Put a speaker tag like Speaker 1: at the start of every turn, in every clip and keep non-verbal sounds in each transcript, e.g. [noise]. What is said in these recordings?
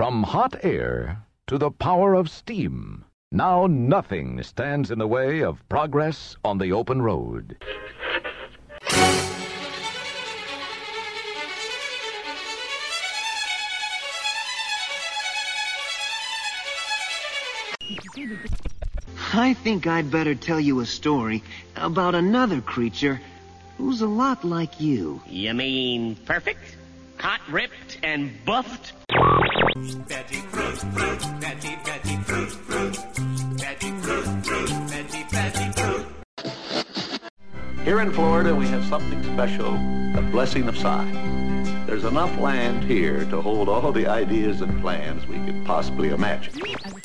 Speaker 1: From hot air to the power of steam, now nothing stands in the way of progress on the open road.
Speaker 2: I think I'd better tell you a story about another creature who's a lot like you.
Speaker 3: You mean perfect? Hot, ripped, and buffed?
Speaker 4: Veggie fruit, fruit, veggie, veggie fruit, fruit. Veggie fruit, fruit, veggie, veggie fruit.
Speaker 5: Here in Florida, we have something special, the blessing of science. There's enough land here to hold all the ideas and plans we could possibly imagine.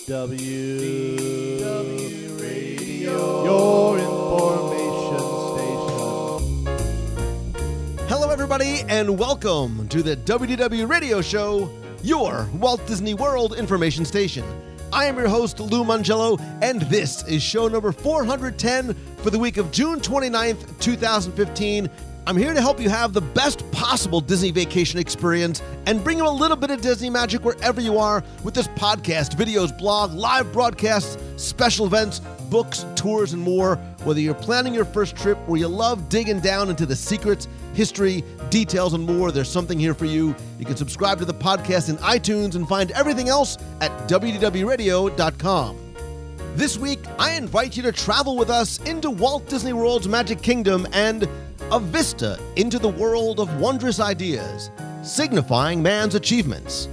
Speaker 6: W W Radio, your information everybody, and welcome to the WDW Radio Show, your Walt Disney World information station. I am your host, Lou Mongello, and this is show number 410 for the week of June 29th, 2015. I'm here to help you have the best possible Disney vacation experience and bring you a little bit of Disney magic wherever you are with this podcast, videos, blog, live broadcasts, special events, books, tours, and more. Whether you're planning your first trip or you love digging down into the secrets, history, details, and more, there's something here for you. You can subscribe to the podcast in iTunes and find everything else at WDWRadio.com. This week, I invite you to travel with us into Walt Disney World's Magic Kingdom and a vista into the world of wondrous ideas, signifying man's achievements.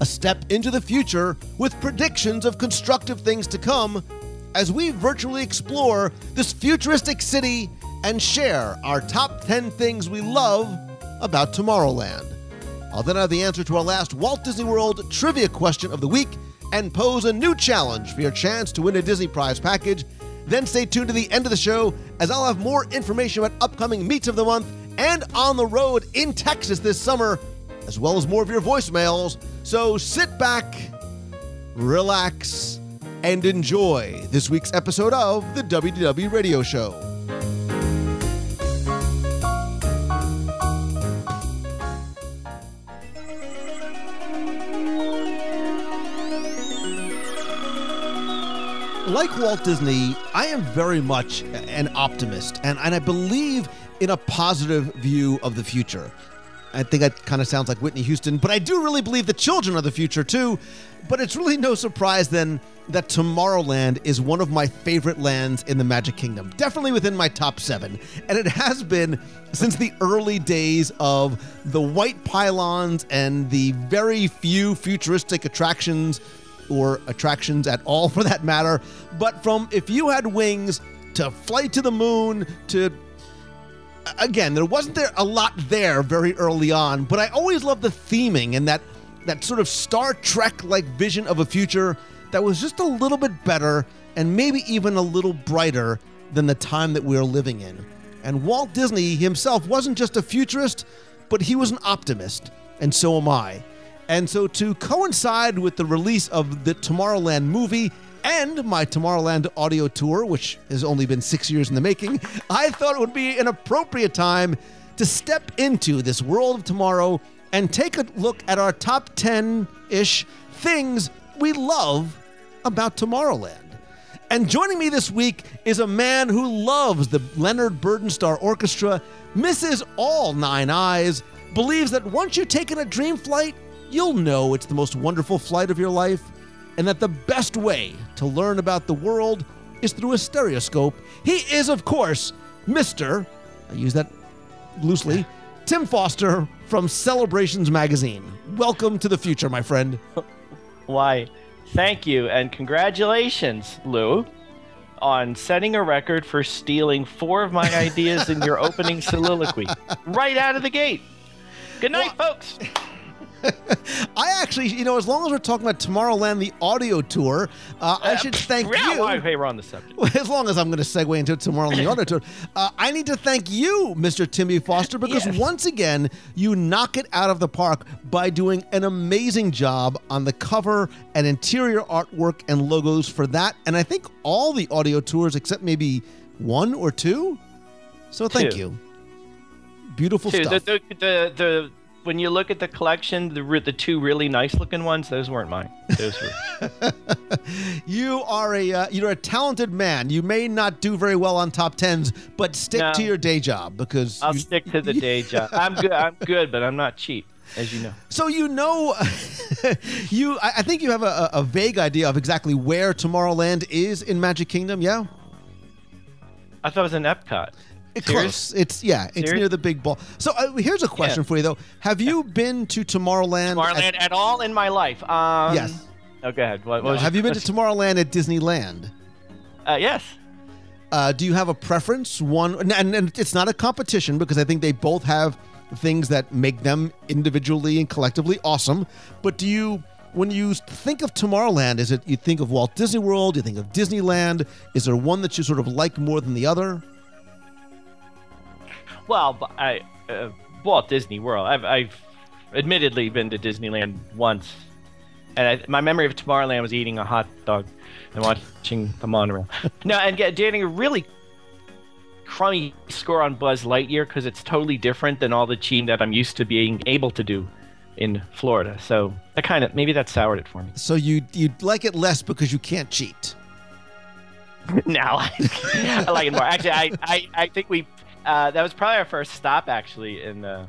Speaker 6: A step into the future with predictions of constructive things to come as we virtually explore this futuristic city and share our top 10 things we love about Tomorrowland. I'll then have the answer to our last Walt Disney World trivia question of the week and pose a new challenge for your chance to win a Disney Prize package. Then stay tuned to the end of the show as I'll have more information about upcoming meets of the month and on the road in Texas this summer, as well as more of your voicemails. So sit back, relax, and enjoy this week's episode of the WDW Radio Show. Like Walt Disney, I am very much an optimist, and, and I believe in a positive view of the future. I think that kind of sounds like Whitney Houston, but I do really believe the children are the future too. But it's really no surprise then that Tomorrowland is one of my favorite lands in the Magic Kingdom. Definitely within my top seven. And it has been since the early days of the white pylons and the very few futuristic attractions or attractions at all for that matter. But from if you had wings to flight to the moon to again, there wasn't there a lot there very early on, but I always loved the theming and that that sort of Star Trek like vision of a future that was just a little bit better and maybe even a little brighter than the time that we are living in. And Walt Disney himself wasn't just a futurist, but he was an optimist, and so am I. And so, to coincide with the release of the Tomorrowland movie and my Tomorrowland audio tour, which has only been six years in the making, I thought it would be an appropriate time to step into this world of tomorrow and take a look at our top 10 ish things we love about Tomorrowland. And joining me this week is a man who loves the Leonard Burdenstar Orchestra, misses all nine eyes, believes that once you've taken a dream flight, you'll know it's the most wonderful flight of your life, and that the best way to learn about the world is through a stereoscope. He is, of course, Mr. I use that loosely, Tim Foster from Celebrations Magazine. Welcome to the future, my friend. [laughs]
Speaker 7: Why, thank you, and congratulations, Lou, on setting a record for stealing four of my ideas in your opening [laughs] soliloquy right out of the gate. Good night, well, folks. [laughs] [laughs]
Speaker 6: I actually, you know, as long as we're talking about Tomorrowland, the audio tour, uh, I should thank
Speaker 7: yeah,
Speaker 6: you.
Speaker 7: Well, hey, we're on the subject. [laughs]
Speaker 6: As long as I'm going to segue into Tomorrowland, the audio tour, uh, I need to thank you, Mr. Timmy Foster, because
Speaker 7: Yes.
Speaker 6: once again, you knock it out of the park by doing an amazing job on the cover and interior artwork and logos for that. And I think all the audio tours, except maybe one or two. So thank
Speaker 7: Two.
Speaker 6: you. Beautiful
Speaker 7: Two,
Speaker 6: stuff.
Speaker 7: the, the, the, the when you look at the collection, the the two really nice looking ones, those weren't mine. Those were. [laughs]
Speaker 6: You are a uh, you're a talented man. You may not do very well on top tens, but stick
Speaker 7: No.
Speaker 6: to your day job because
Speaker 7: I'll
Speaker 6: you-
Speaker 7: stick to the [laughs] day job. I'm good. I'm good, but I'm not cheap, as you know.
Speaker 6: So you know, [laughs] you I think you have a, a a vague idea of exactly where Tomorrowland is in Magic Kingdom. Yeah,
Speaker 7: I thought it was in Epcot.
Speaker 6: Close. It's yeah, it's
Speaker 7: Serious?
Speaker 6: near the big ball. So uh, here's a question for you though: Have you been to Tomorrowland?
Speaker 7: Tomorrowland
Speaker 6: at-
Speaker 7: at all in my life? Um,
Speaker 6: Yes.
Speaker 7: Oh, go ahead. What, what was
Speaker 6: have you been to? Tomorrowland at Disneyland?
Speaker 7: Uh, yes.
Speaker 6: Uh, do you have a preference? One, and, and, and it's not a competition because I think they both have things that make them individually and collectively awesome. But do you, when you think of Tomorrowland, is it you think of Walt Disney World? You think of Disneyland? Is there one that you sort of like more than the other?
Speaker 7: Well, I uh, Walt Disney World. I've, I've admittedly been to Disneyland once, and I, my memory of Tomorrowland was eating a hot dog and watching the monorail. [laughs] no, and get, getting a really crummy score on Buzz Lightyear because it's totally different than all the cheating that I'm used to being able to do in Florida. So that kind of maybe that soured it for me.
Speaker 6: So you you like it less because you can't cheat. [laughs]
Speaker 7: now [laughs] I like it more. Actually, I, I, I think we uh, that was probably our first stop actually in uh,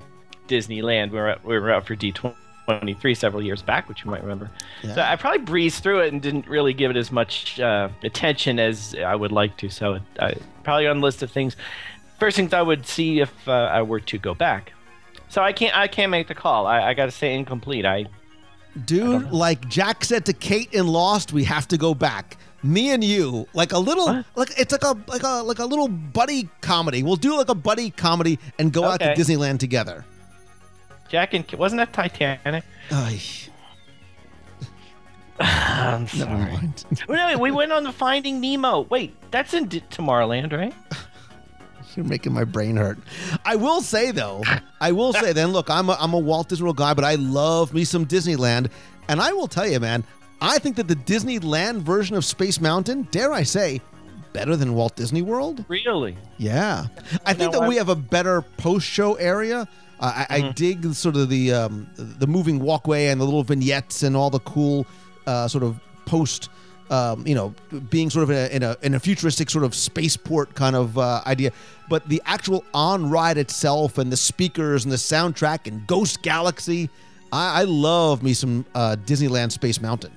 Speaker 7: Disneyland. We were at, we were out for D twenty three several years back, which you might remember. So I probably breezed through it and didn't really give it as much uh, attention as I would like to. So it, I, probably on the list of things, first things I would see if uh, I were to go back. So I can't I can't make the call. I, I got to say incomplete. I
Speaker 6: Dude, like Jack said to Kate in Lost, we have to go back. Me and you, like a little,
Speaker 7: What?
Speaker 6: like it's like a like a like a little buddy comedy. We'll do like a buddy comedy and go out to Disneyland together.
Speaker 7: Jack and wasn't that Titanic?
Speaker 6: Ay, [sighs]
Speaker 7: I'm
Speaker 6: never
Speaker 7: sorry. wait, [laughs] we went on the Finding Nemo. Wait, that's in D- Tomorrowland, right? [laughs]
Speaker 6: You're making my brain hurt. I will say though, [laughs] I will say then. Look, I'm a, I'm a Walt Disney World guy, but I love me some Disneyland, and I will tell you, man, I think that the Disneyland version of Space Mountain, dare I say, better than Walt Disney World.
Speaker 7: Really?
Speaker 6: Yeah, I think that we have a better post-show area. Uh, I, I dig sort of the um, the moving walkway and the little vignettes and all the cool uh, sort of post. Um, you know, being sort of in a, in a in a futuristic sort of spaceport kind of uh, idea, but the actual on ride itself and the speakers and the soundtrack and Ghost Galaxy, I, I love me some uh, Disneyland Space Mountain.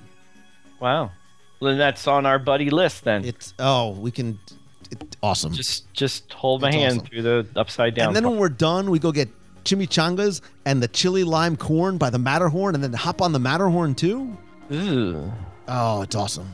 Speaker 7: Wow. Well, then that's on our buddy list then.
Speaker 6: It's oh, we can, it, awesome.
Speaker 7: just just hold my
Speaker 6: It's
Speaker 7: hand
Speaker 6: awesome.
Speaker 7: through the upside down.
Speaker 6: And then
Speaker 7: part.
Speaker 6: when we're done, we go get chimichangas and the chili lime corn by the Matterhorn, and then hop on the Matterhorn too.
Speaker 7: Ugh.
Speaker 6: Oh, it's awesome.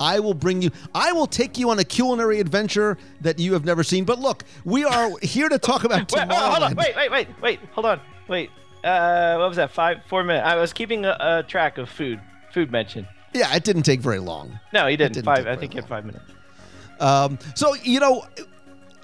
Speaker 6: I will bring you. I will take you on a culinary adventure that you have never seen. But look, we are here to talk about [laughs]
Speaker 7: Wait, hold on. Wait, wait, wait, wait. Hold on. Wait. Uh, what was that? Five, four minutes. I was keeping a, a track of food. Food mention.
Speaker 6: Yeah, it didn't take very long.
Speaker 7: No, he didn't.
Speaker 6: didn't
Speaker 7: five. I think he had five minutes.
Speaker 6: Um, so you know,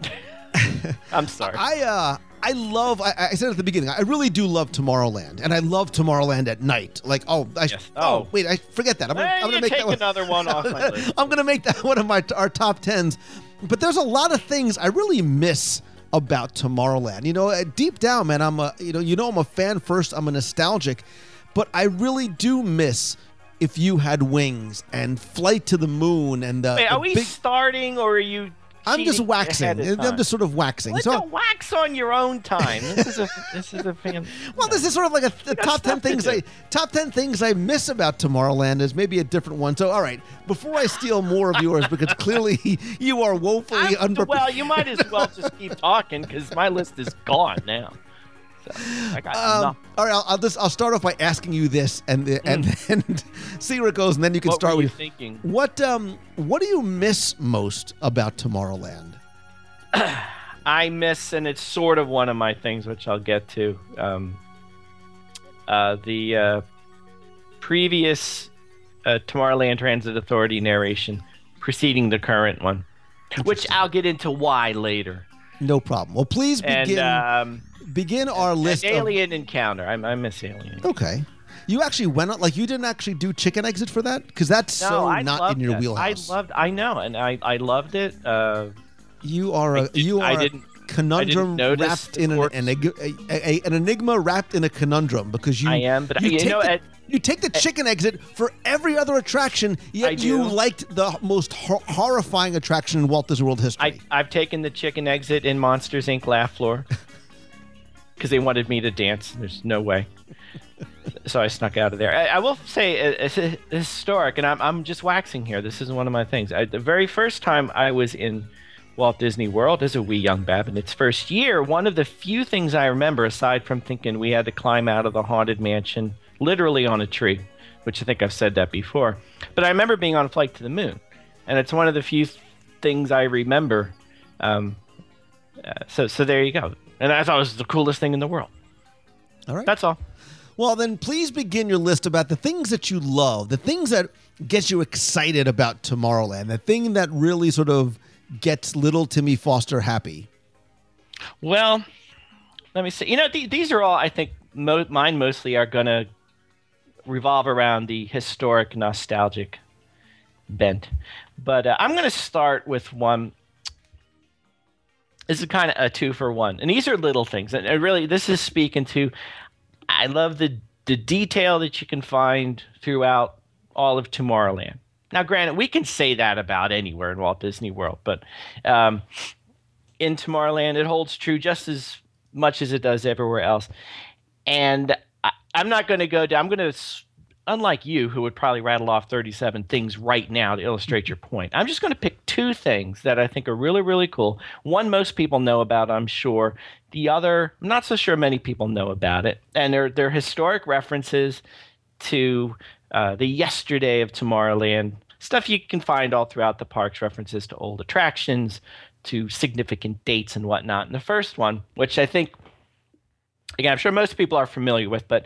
Speaker 6: [laughs]
Speaker 7: I'm sorry.
Speaker 6: I uh I love I, I said at the beginning, I really do love Tomorrowland. And I love Tomorrowland at night. Like, oh I
Speaker 7: Yes.
Speaker 6: oh,
Speaker 7: Oh.
Speaker 6: wait, I forget that. I'm gonna,
Speaker 7: Hey,
Speaker 6: I'm gonna make
Speaker 7: take
Speaker 6: that one.
Speaker 7: another one off my list. [laughs]
Speaker 6: I'm gonna make that one of my our top tens. But there's a lot of things I really miss about Tomorrowland. You know, uh, deep down, man, I'm a you know you know I'm a fan first. I'm a nostalgic, but I really do miss if you had wings and flight to the moon and the,
Speaker 7: Wait,
Speaker 6: the
Speaker 7: are we
Speaker 6: big.
Speaker 7: starting or are you?
Speaker 6: I'm just waxing. I'm just sort of waxing.
Speaker 7: Let
Speaker 6: So
Speaker 7: the wax on your own time. This is a this is a [laughs] fan.
Speaker 6: Well, this is sort of like a, the top ten
Speaker 7: stuff to
Speaker 6: things. I top ten things I miss about Tomorrowland is maybe a different one. So, all right, before I steal more of yours, because [laughs] clearly [laughs] you are woefully unprepared.
Speaker 7: well, you might as well just keep talking because my list is gone now. I got
Speaker 6: Um,
Speaker 7: nothing.
Speaker 6: all right, I'll, I'll just I'll start off by asking you this, and and then [laughs] see where it goes, and then you can.
Speaker 7: What
Speaker 6: start with
Speaker 7: thinking?
Speaker 6: what um what do you miss most about Tomorrowland? [clears throat]
Speaker 7: I miss, and it's sort of one of my things, which I'll get to. Um, uh, the uh, previous uh, Tomorrowland Transit Authority narration preceding the current one, which I'll get into why later.
Speaker 6: No problem. Well, please
Speaker 7: And
Speaker 6: begin
Speaker 7: um,
Speaker 6: begin our list.
Speaker 7: an
Speaker 6: Of,
Speaker 7: Alien Encounter. I, I miss Alien.
Speaker 6: okay, you actually went on like you didn't actually do Chicken Exit for that because that's
Speaker 7: No,
Speaker 6: so
Speaker 7: I
Speaker 6: not in your wheelhouse.
Speaker 7: I loved. I know, and I I loved it. Uh,
Speaker 6: You are
Speaker 7: I
Speaker 6: a you are a
Speaker 7: didn't-
Speaker 6: conundrum wrapped in an, enig- a, a- an enigma wrapped in a conundrum because you
Speaker 7: I am, but
Speaker 6: you,
Speaker 7: you
Speaker 6: take
Speaker 7: know,
Speaker 6: the,
Speaker 7: at-
Speaker 6: you take the chicken exit for every other attraction, yet
Speaker 7: I
Speaker 6: you liked the most hor- horrifying attraction in Walt Disney World history.
Speaker 7: I, I've taken the chicken exit in Monsters Inc. laugh floor [laughs] because they wanted me to dance. There's no way. [laughs] So I snuck out of there. I, I will say uh, it's historic, and I'm, I'm just waxing here. This is one of my things. I, the very first time I was in Walt Disney World as a wee young bab in its first year, one of the few things I remember, aside from thinking we had to climb out of the haunted mansion literally on a tree, which I think I've said that before, but I remember being on a flight to the moon, and it's one of the few th- things I remember. Um, uh, so, so there you go. And I thought it was the coolest thing in the world.
Speaker 6: All right.
Speaker 7: That's all.
Speaker 6: Well, then please begin your list about the things that you love, the things that get you excited about Tomorrowland, the thing that really sort of gets little Timmy Foster happy.
Speaker 7: Well, let me see. You know, th- these are all I think mo- mine mostly are going to revolve around the historic, nostalgic bent. But uh, I'm going to start with one. This is kind of a two for one, and these are little things. And really, this is speaking to. I love the the detail that you can find throughout all of Tomorrowland. Now, granted, we can say that about anywhere in Walt Disney World, but um, in Tomorrowland, it holds true just as much as it does everywhere else. And I, I'm not going to go down. I'm going to, unlike you, who would probably rattle off 37 things right now to illustrate your point. I'm just going to pick two things that I think are really, really cool. One most people know about, I'm sure. The other, I'm not so sure many people know about it. And they're they're historic references to uh, the yesterday of Tomorrowland. Stuff you can find all throughout the parks, references to old attractions, to significant dates and whatnot. And the first one, which I think, again, I'm sure most people are familiar with, but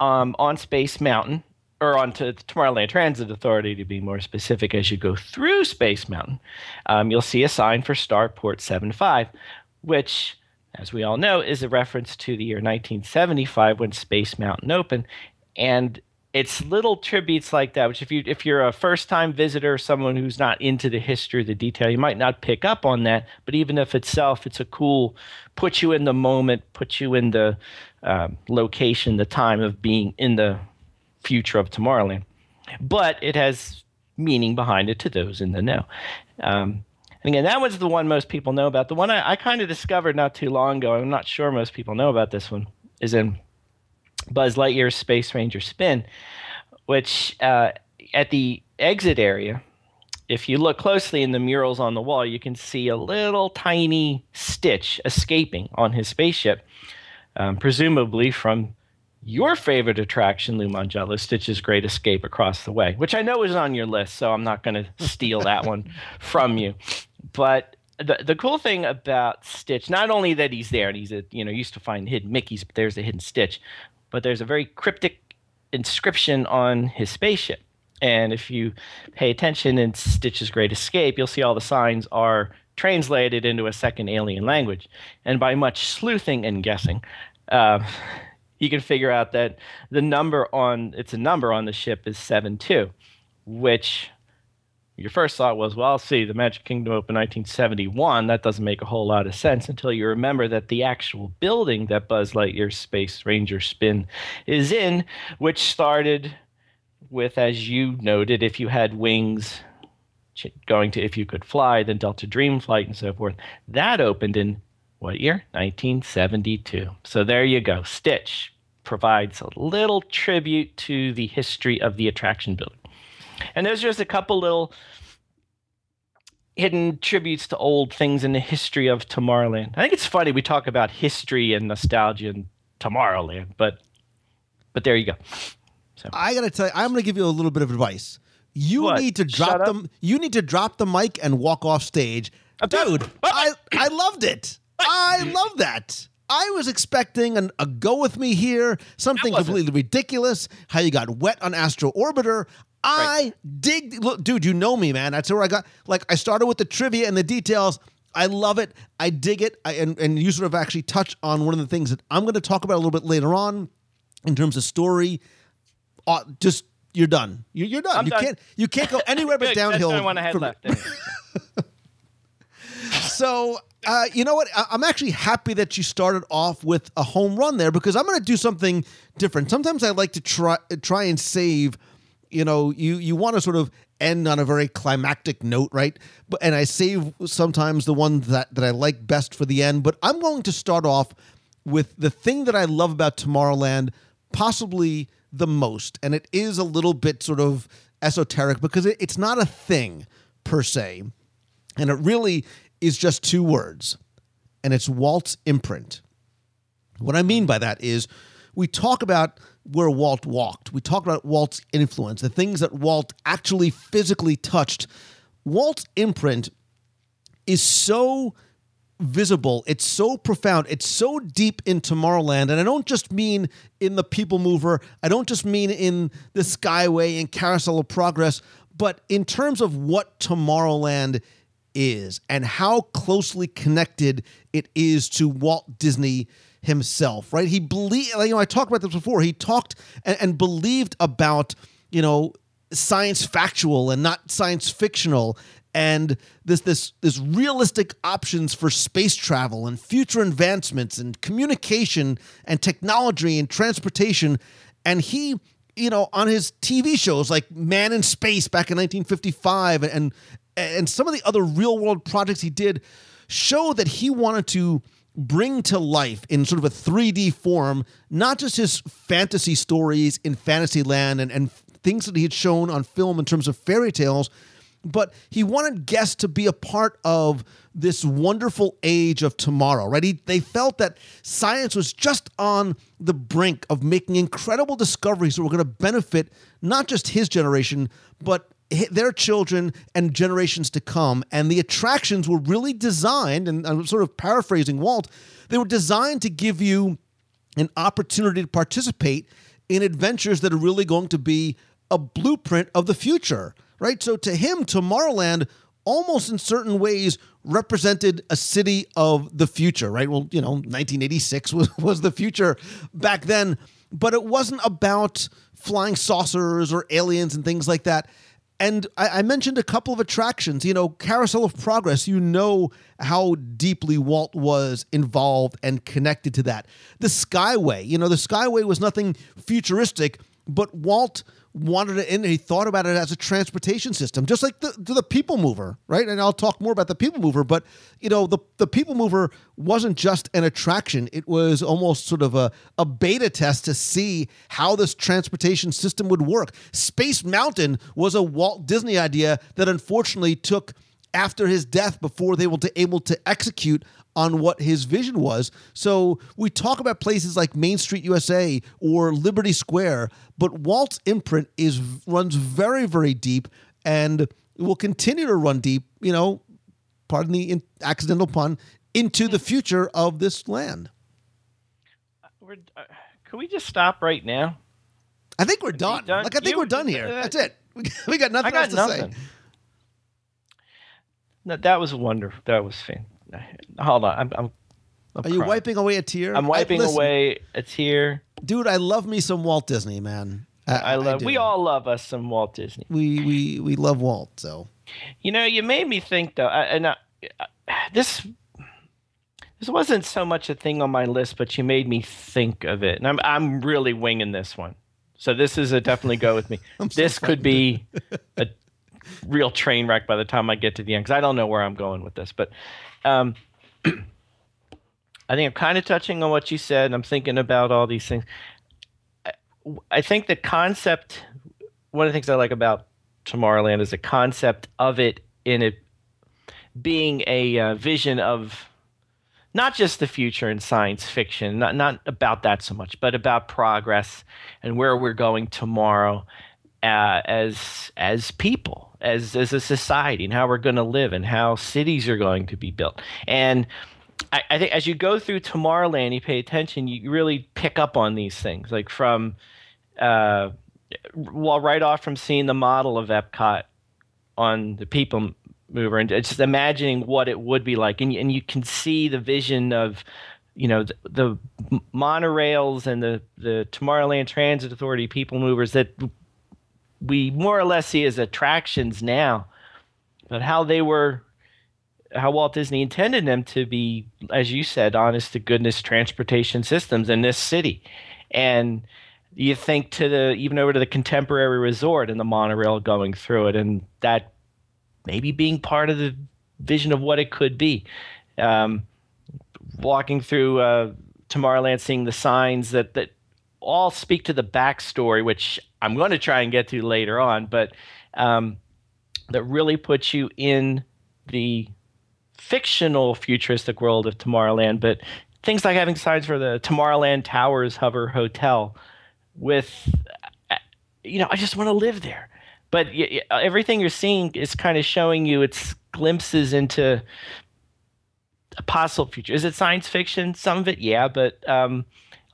Speaker 7: um, on Space Mountain, or onto the Tomorrowland Transit Authority to be more specific, as you go through Space Mountain, um, you'll see a sign for Starport 75, which, as we all know, is a reference to the year 1975 when Space Mountain opened. And it's little tributes like that, which if you if you're a first time visitor, someone who's not into the history, the detail, you might not pick up on that. But even if itself, it's a cool, put you in the moment, put you in the um, location, the time of being in the future of Tomorrowland. But it has meaning behind it to those in the know. Um, and again, that one's the one most people know about. The one I, I kind of discovered not too long ago, I'm not sure most people know about this one, is in Buzz Lightyear's Space Ranger Spin, which uh, at the exit area, if you look closely in the murals on the wall, you can see a little tiny Stitch escaping on his spaceship, um, presumably from your favorite attraction, Lou Mongello, Stitch's Great Escape Across the Way, which I know is on your list, so I'm not going to steal that one [laughs] from you. But the the cool thing about Stitch, not only that he's there and he's a you know used to find hidden Mickey's, but there's a hidden Stitch, but there's a very cryptic inscription on his spaceship. And if you pay attention in Stitch's Great Escape, you'll see all the signs are translated into a second alien language. And by much sleuthing and guessing, uh, you can figure out that the number on it's a number on the ship is seven two, which your first thought was, well, see, the Magic Kingdom opened 1971. That doesn't make a whole lot of sense until you remember that the actual building that Buzz Lightyear's Space Ranger spin is in, which started with, as you noted, if you had wings going to if you could fly, then Delta Dream Flight and so forth. That opened in what year? 1972. So there you go. Stitch provides a little tribute to the history of the attraction building. And there's just a couple little hidden tributes to old things in the history of Tomorrowland. I think it's funny we talk about history and nostalgia in Tomorrowland, but but there you go.
Speaker 6: I gotta tell you, I'm gonna give you a little bit of advice. You
Speaker 7: What?
Speaker 6: need to drop them. You need to drop the mic and walk off stage,
Speaker 7: I'm done.
Speaker 6: dude. Oh, oh. I I loved it. I [laughs] love that. I was expecting an, a go with me here, something completely ridiculous. How you got wet on Astro Orbiter. I dig. Look, dude, you know me, man. That's where I got. Like, I started with the trivia and the details. I love it. I dig it. I, and and you sort of actually touch on one of the things that I'm going to talk about a little bit later on, in terms of story. Uh, just you're done. You're, you're done.
Speaker 7: I'm
Speaker 6: you
Speaker 7: done.
Speaker 6: can't. You can't go anywhere but [laughs] downhill.
Speaker 7: That's the one I had
Speaker 6: from-
Speaker 7: left. [laughs]
Speaker 6: So Uh, you know what? I- I'm actually happy that you started off with a home run there because I'm going to do something different. Sometimes I like to try try and save. You know, you you want to sort of end on a very climactic note, right? But and I save sometimes the one that that I like best for the end. But I'm going to start off with the thing that I love about Tomorrowland, possibly the most, and it is a little bit sort of esoteric because it, it's not a thing per se, and it really is just two words, and it's Walt's imprint. What I mean by that is we talk about where Walt walked. We talk about Walt's influence, the things that Walt actually physically touched. Walt's imprint is so visible, it's so profound, it's so deep in Tomorrowland. And I don't just mean in the People Mover, I don't just mean in the Skyway and Carousel of Progress, but in terms of what Tomorrowland is and how closely connected it is to Walt Disney himself, right? He believed, you know, I talked about this before. He talked and, and believed about, you know, science factual and not science fictional and this this this realistic options for space travel and future advancements and communication and technology and transportation and he you know on his TV shows like Man in Space back in 1955 and and some of the other real world projects he did show that he wanted to bring to life in sort of a 3D form not just his fantasy stories in Fantasyland and, and things that he had shown on film in terms of fairy tales, but he wanted guests to be a part of this wonderful age of tomorrow, right? He, they felt that science was just on the brink of making incredible discoveries that were going to benefit not just his generation, but their children and generations to come. And the attractions were really designed, and I'm sort of paraphrasing Walt, they were designed to give you an opportunity to participate in adventures that are really going to be a blueprint of the future, right? So to him, Tomorrowland almost in certain ways represented a city of the future, right? Well, you know, 1986 was, [laughs] was the future back then, but it wasn't about flying saucers or aliens and things like that. And I, I mentioned a couple of attractions. You know, Carousel of Progress, you know how deeply Walt was involved and connected to that. The Skyway, you know, the Skyway was nothing futuristic, but Walt wanted it in and he thought about it as a transportation system just like the, the people mover right? And i'll talk more about the people mover but you know the, the people mover wasn't just an attraction. It was almost sort of a, a beta test to see how this transportation system would work. Space mountain was a walt disney idea that unfortunately took after his death before they were able to execute on what his vision was. So we talk about places like Main Street USA or Liberty Square, but Walt's imprint is runs very very deep and will continue to run deep, you know, pardon the in, accidental pun, into the future of this land.
Speaker 7: We're, uh, can we just stop right now?
Speaker 6: I think we're done.
Speaker 7: done?
Speaker 6: Like I think
Speaker 7: You-
Speaker 6: we're done here.
Speaker 7: uh, [laughs]
Speaker 6: That's it. [laughs] We, got nothing
Speaker 7: I got
Speaker 6: else to
Speaker 7: nothing.
Speaker 6: say.
Speaker 7: No, that was wonderful. That was fan. [laughs] Hold on, I'm. I'm, I'm
Speaker 6: Are you wiping away a tear?
Speaker 7: I'm
Speaker 6: I-
Speaker 7: wiping
Speaker 6: listen,
Speaker 7: away a tear.
Speaker 6: dude. I love me some Walt Disney, man.
Speaker 7: I love.
Speaker 6: do.
Speaker 7: we all love us some Walt Disney.
Speaker 6: we we we love Walt. So
Speaker 7: You know, you made me think though, I- and I, [sighs] this this wasn't so much a thing on my list, but you made me think of it, and I'm I'm really winging this one. So this is a definitely go with me. [laughs]
Speaker 6: I'm so
Speaker 7: this could be a real train wreck by the time I get to the end because I don't know where I'm going with this, but um, I think I'm kind of touching on what you said. And I'm thinking about all these things. I, I think the concept. One of the things I like about Tomorrowland is the concept of it in it being a uh, vision of not just the future in science fiction, not not about that so much, but about progress and where we're going tomorrow uh, as as people, as as a society, and how we're going to live, and how cities are going to be built. And I, I think as you go through Tomorrowland, you pay attention, you really pick up on these things, like from uh, well, right off from seeing the model of Epcot on the People Mover, and just imagining what it would be like, and and you can see the vision of, you know, the, the monorails and the the Tomorrowland Transit Authority People Movers that we more or less see as attractions now, but how they were how Walt Disney intended them to be, as you said, honest to goodness transportation systems in this city. And you think to the even over to the contemporary resort and the monorail going through it, and that maybe being part of the vision of what it could be. Um, walking through uh, Tomorrowland, seeing the signs that that all speak to the backstory, which I'm going to try and get to later on, but um, that really puts you in the fictional futuristic world of Tomorrowland. But things like having signs for the Tomorrowland Towers Hover Hotel with, uh, you know, I just want to live there. But y- everything you're seeing is kind of showing you its glimpses into a possible future. Is it science fiction? Some of it, yeah, but um,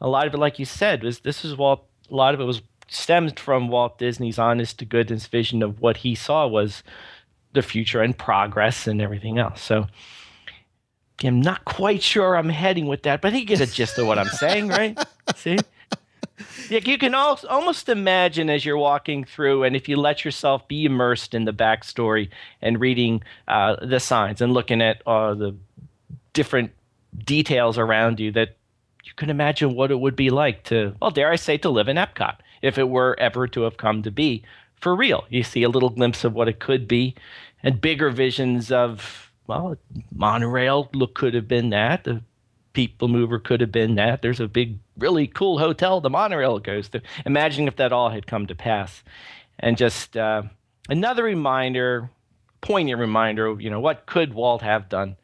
Speaker 7: a lot of it, like you said, was this is Walt. A lot of it was stemmed from Walt Disney's honest to goodness vision of what he saw was the future and progress and everything else. So I'm not quite sure I'm heading with that, but I think you get a gist of what I'm saying, right? [laughs] See? Yeah, you can al- almost imagine as you're walking through, and if you let yourself be immersed in the backstory and reading uh, the signs and looking at uh, the different details around you, that you can imagine what it would be like to, well, dare I say, to live in Epcot if it were ever to have come to be for real. You see a little glimpse of what it could be, and bigger visions of, well, monorail look could have been that. The people mover could have been that. There's a big, really cool hotel the monorail goes to. Imagining if that all had come to pass. And just uh, another reminder, poignant reminder you know, what could Walt have done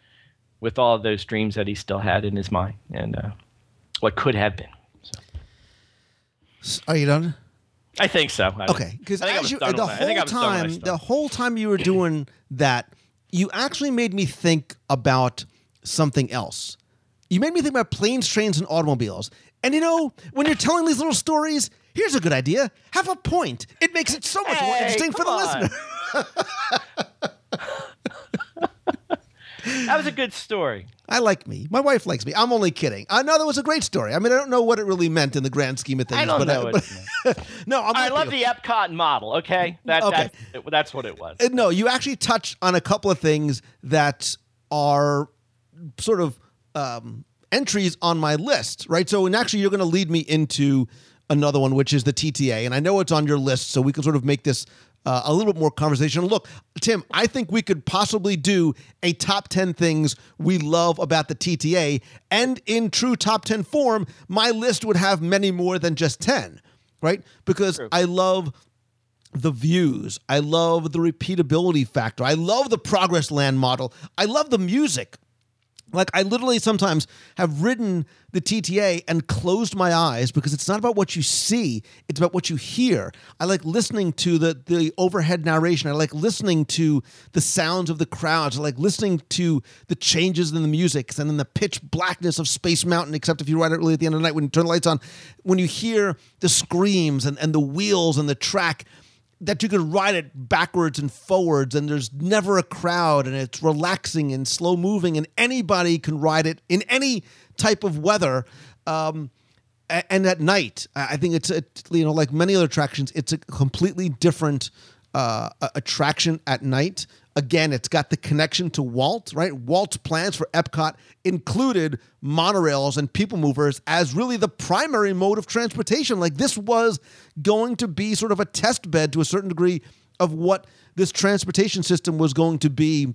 Speaker 7: with all those dreams that he still had in his mind and uh, what could have been.
Speaker 6: Are you done?
Speaker 7: I think so. I-
Speaker 6: Okay, because
Speaker 7: I think I
Speaker 6: as
Speaker 7: was
Speaker 6: you
Speaker 7: done
Speaker 6: the
Speaker 7: when I- I think I
Speaker 6: whole
Speaker 7: was done when I
Speaker 6: time, the whole time you were doing that, you actually made me think about something else. You made me think about planes, trains, and automobiles. And you know, when you're telling these little stories, here's a good idea: have a point. It makes it so much more interesting for the
Speaker 7: on.
Speaker 6: listener. [laughs]
Speaker 7: that was a good story.
Speaker 6: I like me. My wife likes me. I'm only kidding. I know that was a great story. I mean, I don't know what it really meant in the grand scheme of things.
Speaker 7: I don't
Speaker 6: but
Speaker 7: know what
Speaker 6: but- [laughs] no, I'm
Speaker 7: I love
Speaker 6: you.
Speaker 7: the Epcot model. Okay, that,
Speaker 6: Okay.
Speaker 7: That's, that's what it was.
Speaker 6: Uh, no, you actually touch on a couple of things that are sort of um, entries on my list, right? So, and actually, you're going to lead me into another one, which is the TTA, and I know it's on your list, so we can sort of make this. Uh, a little bit more conversational. Look, Tim, I think we could possibly do a top 10 things we love about the TTA. And in true top 10 form, my list would have many more than just 10, right? Because I love the views. I love the repeatability factor. I love the progress land model. I love the music. Like I literally sometimes have ridden the TTA and closed my eyes because it's not about what you see, it's about what you hear. I like listening to the the overhead narration. I like listening to the sounds of the crowds. I like listening to the changes in the music and then the pitch blackness of Space Mountain, except if you ride it really at the end of the night when you turn the lights on. When you hear the screams and, and the wheels and the track, that you could ride it backwards and forwards and there's never a crowd and it's relaxing and slow moving and anybody can ride it in any type of weather um, and at night. I think it's a, you know like many other attractions it's a completely different uh, attraction at night again it's got the connection to walt right walt's plans for epcot included monorails and people movers as really the primary mode of transportation like this was going to be sort of a test bed to a certain degree of what this transportation system was going to be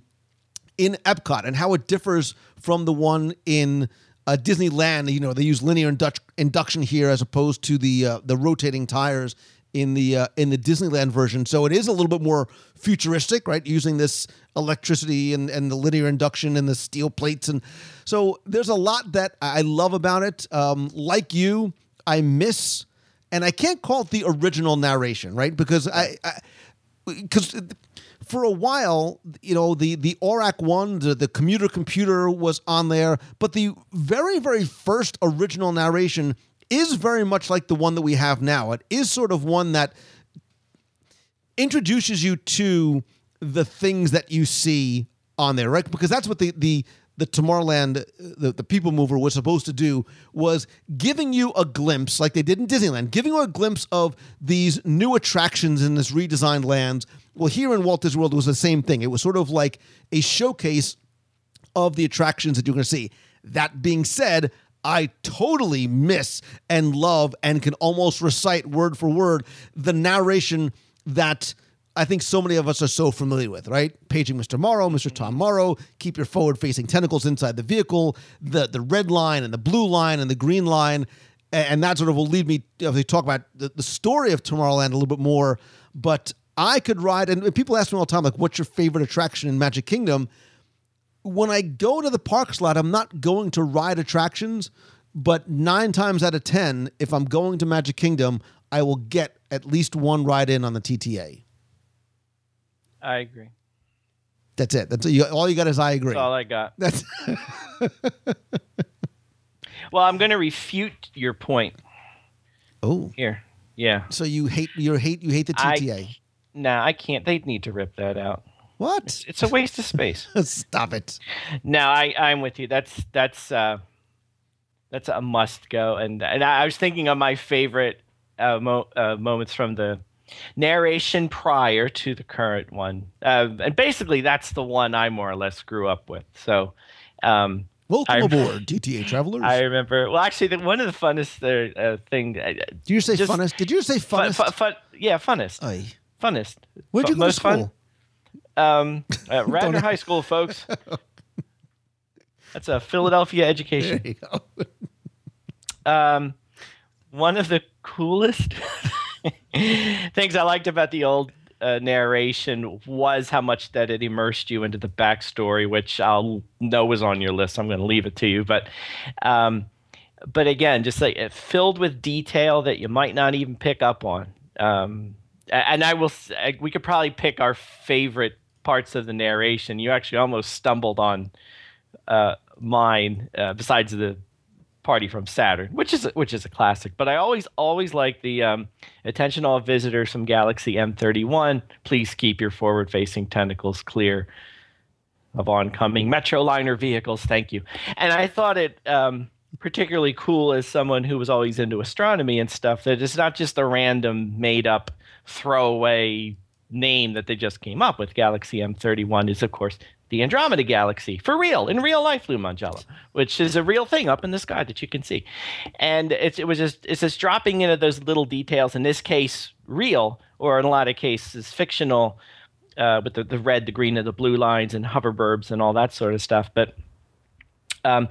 Speaker 6: in Epcot and how it differs from the one in uh, Disneyland. You know, they use linear induct- induction here as opposed to the uh, the rotating tires in the uh, in the Disneyland version. So it is a little bit more futuristic, right? Using this electricity and, and the linear induction and the steel plates, and so there's a lot that I love about it. Um, like you, I miss, and I can't call it the original narration, right? Because I, because for a while, you know, the the ORAC one, the, the commuter computer was on there, but the very very first original narration is very much like the one that we have now. It is sort of one that introduces you to the things that you see on there, right? Because that's what the the the Tomorrowland, the, the People Mover was supposed to do was giving you a glimpse, like they did in Disneyland, giving you a glimpse of these new attractions in this redesigned lands. Well, here in Walt Disney World it was the same thing. It was sort of like a showcase of the attractions that you're going to see. That being said, I totally miss and love and can almost recite word for word the narration that I think so many of us are so familiar with, right? Paging Mr. Morrow, Mr. Tom mm-hmm. Morrow, keep your forward facing tentacles inside the vehicle, the, the red line and the blue line and the green line. And that sort of will lead me to talk about the, the story of Tomorrowland a little bit more. But I could ride, and people ask me all the time, like, what's your favorite attraction in Magic Kingdom? When I go to the park slot, I'm not going to ride attractions, but nine times out of 10, if I'm going to Magic Kingdom, I will get at least one ride in on the TTA.
Speaker 7: I agree.
Speaker 6: That's it. That's all you got is I agree.
Speaker 7: That's all I got.
Speaker 6: That's [laughs]
Speaker 7: Well, I'm going to refute your point
Speaker 6: oh,
Speaker 7: here. Yeah.
Speaker 6: so you hate you hate you hate the
Speaker 7: I-
Speaker 6: TTA?
Speaker 7: Nah, I can't. They need to rip that out.
Speaker 6: What?
Speaker 7: It's a waste of space. [laughs]
Speaker 6: Stop it.
Speaker 7: No, I I'm with you. That's that's uh that's a must go. And and I was thinking of my favorite uh, mo- uh, moments from the narration prior to the current one, uh, and basically that's the one I more or less grew up with. So. Um,
Speaker 6: Welcome
Speaker 7: I-
Speaker 6: aboard, TTA travelers.
Speaker 7: I remember. Well, actually, the, one of the funnest uh, uh, thing. Uh,
Speaker 6: Did you say
Speaker 7: just-
Speaker 6: funnest? Did you say
Speaker 7: fun,
Speaker 6: funnest?
Speaker 7: fun, fun, yeah, funnest,
Speaker 6: Aye.
Speaker 7: funnest.
Speaker 6: Where'd you go to
Speaker 7: school? fun? Um, at [laughs] Radnor High School, folks. That's a Philadelphia education. [laughs] Um, one of the coolest [laughs] things I liked about the old uh, narration was how much that it immersed you into the backstory, which I'll know was on your list. I'm going to leave it to you, but. Um, but again, just like it filled with detail that you might not even pick up on. Um, and I will, we could probably pick our favorite parts of the narration. You actually almost stumbled on uh, mine, uh, besides the party from Saturn, which is a, which is a classic. But I always always like the um, attention all visitors from Galaxy M31. Please keep your forward-facing tentacles clear of oncoming Metroliner vehicles. Thank you. And I thought it um, particularly cool as someone who was always into astronomy and stuff that it's not just a random made up throwaway name that they just came up with. Galaxy M31 is, of course, the Andromeda Galaxy for real, in real life, Lou Mongello, which is a real thing up in the sky that you can see. And it's, it was just, it's just dropping into those little details, in this case, real, or in a lot of cases, fictional, uh, with the, the red, the green, and the blue lines, and hoverburbs, and all that sort of stuff. But um,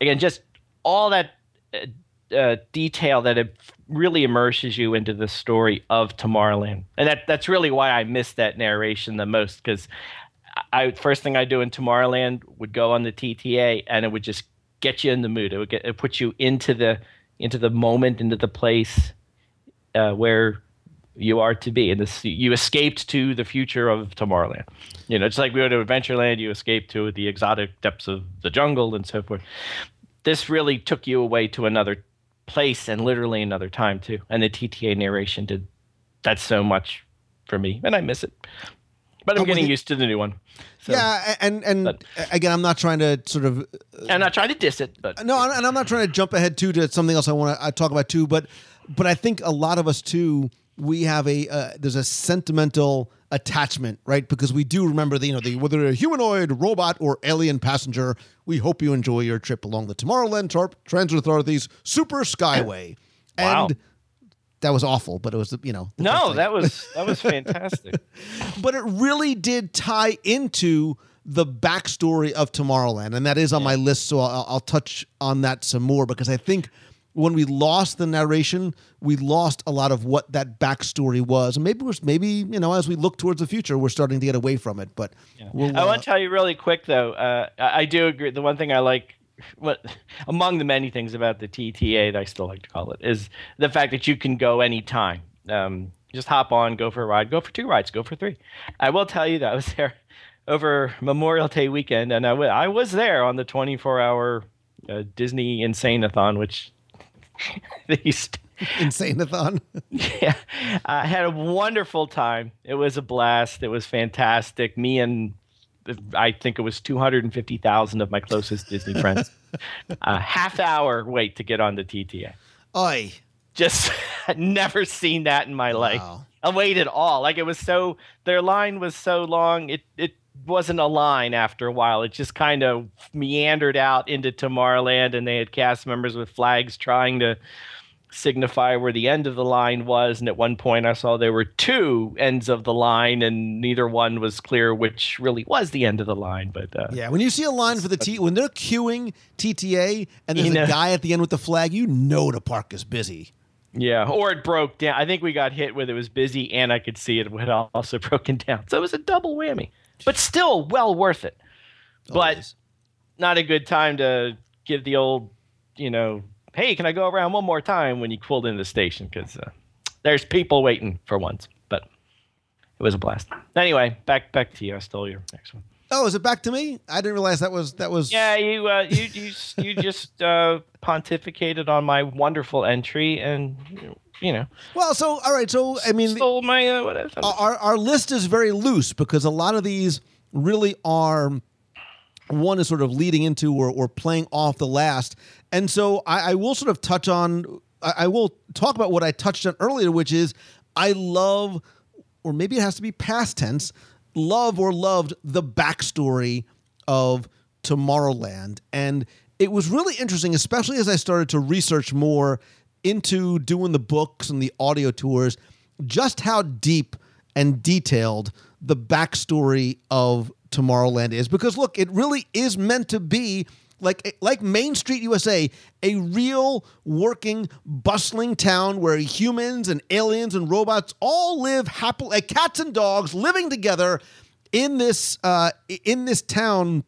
Speaker 7: again, just all that uh, uh, detail that it really immerses you into the story of Tomorrowland, and that that's really why I miss that narration the most because I first thing I do in Tomorrowland would go on the TTA and it would just get you in the mood. It would get it put you into the into the moment, into the place uh, where you are to be, and this you escaped to the future of Tomorrowland. You know, it's like we go to Adventureland, you escape to the exotic depths of the jungle and so forth. This really took you away to another place and literally another time too. And the TTA narration did that so much for me, and I miss it. But I'm
Speaker 6: Oh, well,
Speaker 7: getting
Speaker 6: the-
Speaker 7: used to the new one. So,
Speaker 6: yeah, and and
Speaker 7: But-
Speaker 6: again, I'm not trying to sort of
Speaker 7: I'm not trying to diss it, but
Speaker 6: no, and I'm not trying to jump ahead too to something else I want to talk about too, but but I think a lot of us too we have a uh, there's a sentimental attachment, right? Because we do remember the you know the whether a humanoid, robot, or alien passenger. We hope you enjoy your trip along the Tomorrowland Tar- Transit Authority's Super Skyway,
Speaker 7: Wow.
Speaker 6: and that was awful, but it was you know
Speaker 7: no, that was that was [laughs] fantastic.
Speaker 6: but it really did tie into the backstory of Tomorrowland, and that is on my list. So I'll, I'll touch on that some more because I think when we lost the narration, we lost a lot of what that backstory was, and maybe we're maybe you know as we look towards the future, we're starting to get away from it. But we'll,
Speaker 7: I
Speaker 6: uh,
Speaker 7: want to tell you really quick though. Uh, I, I do agree. The one thing I like, [laughs] what among the many things about the TTA that I still like to call it, is the fact that you can go anytime. Um, just hop on, go for a ride, go for two rides, go for three. I will tell you that I was [laughs] there over Memorial Day weekend, and I I was there on the 24-hour uh, Disney Insane-a-thon, which [laughs] they used [laughs]
Speaker 6: insane-a-thon. [laughs]
Speaker 7: yeah, I had a wonderful time. It was a blast. It was fantastic. Me and I think it was 250,000 of my closest Disney friends. A half hour wait to get on the TTA.
Speaker 6: Oi,
Speaker 7: Just never seen that in my life.
Speaker 6: Wow.
Speaker 7: A wait at all. Like it was so their line was so long. It it wasn't a line after a while. It just kind of meandered out into Tomorrowland, and they had cast members with flags trying to signify where the end of the line was. And at one point, I saw there were two ends of the line, and neither one was clear which really was the end of the line. But uh,
Speaker 6: Yeah, when you see a line for the T, when they're queuing TTA and there's
Speaker 7: know.
Speaker 6: a guy at the end with the flag, you know the park is busy.
Speaker 7: Yeah, or it broke down. I think we got hit with it was busy, and I could see it had also [laughs] broken down. So it was a double whammy, but still well worth it. But
Speaker 6: Always.
Speaker 7: not a good time to give the old, you know, hey, can I go around one more time when you pulled into the station because uh, there's people waiting for once. But it was a blast. Anyway, back back to you. I stole your next one.
Speaker 6: Oh, is it back to me? I didn't realize that was that was.
Speaker 7: Yeah, you uh, you you you just uh, pontificated on my wonderful entry, and you know.
Speaker 6: Well, so all right, so I mean,
Speaker 7: stole my uh, whatever.
Speaker 6: our our list is very loose because a lot of these really are one is sort of leading into or, or playing off the last. And so I, I will sort of touch on I, I will talk about what i touched on earlier which is i love or maybe it has to be past tense love or loved the backstory of tomorrowland. And it was really interesting especially as i started to research more into doing the books and the audio tours just how deep and detailed the backstory of Tomorrowland is. Because look, it really is meant to be like like Main Street USA, a real working bustling town where humans and aliens and robots all live happily like cats and dogs living together in this uh in this town.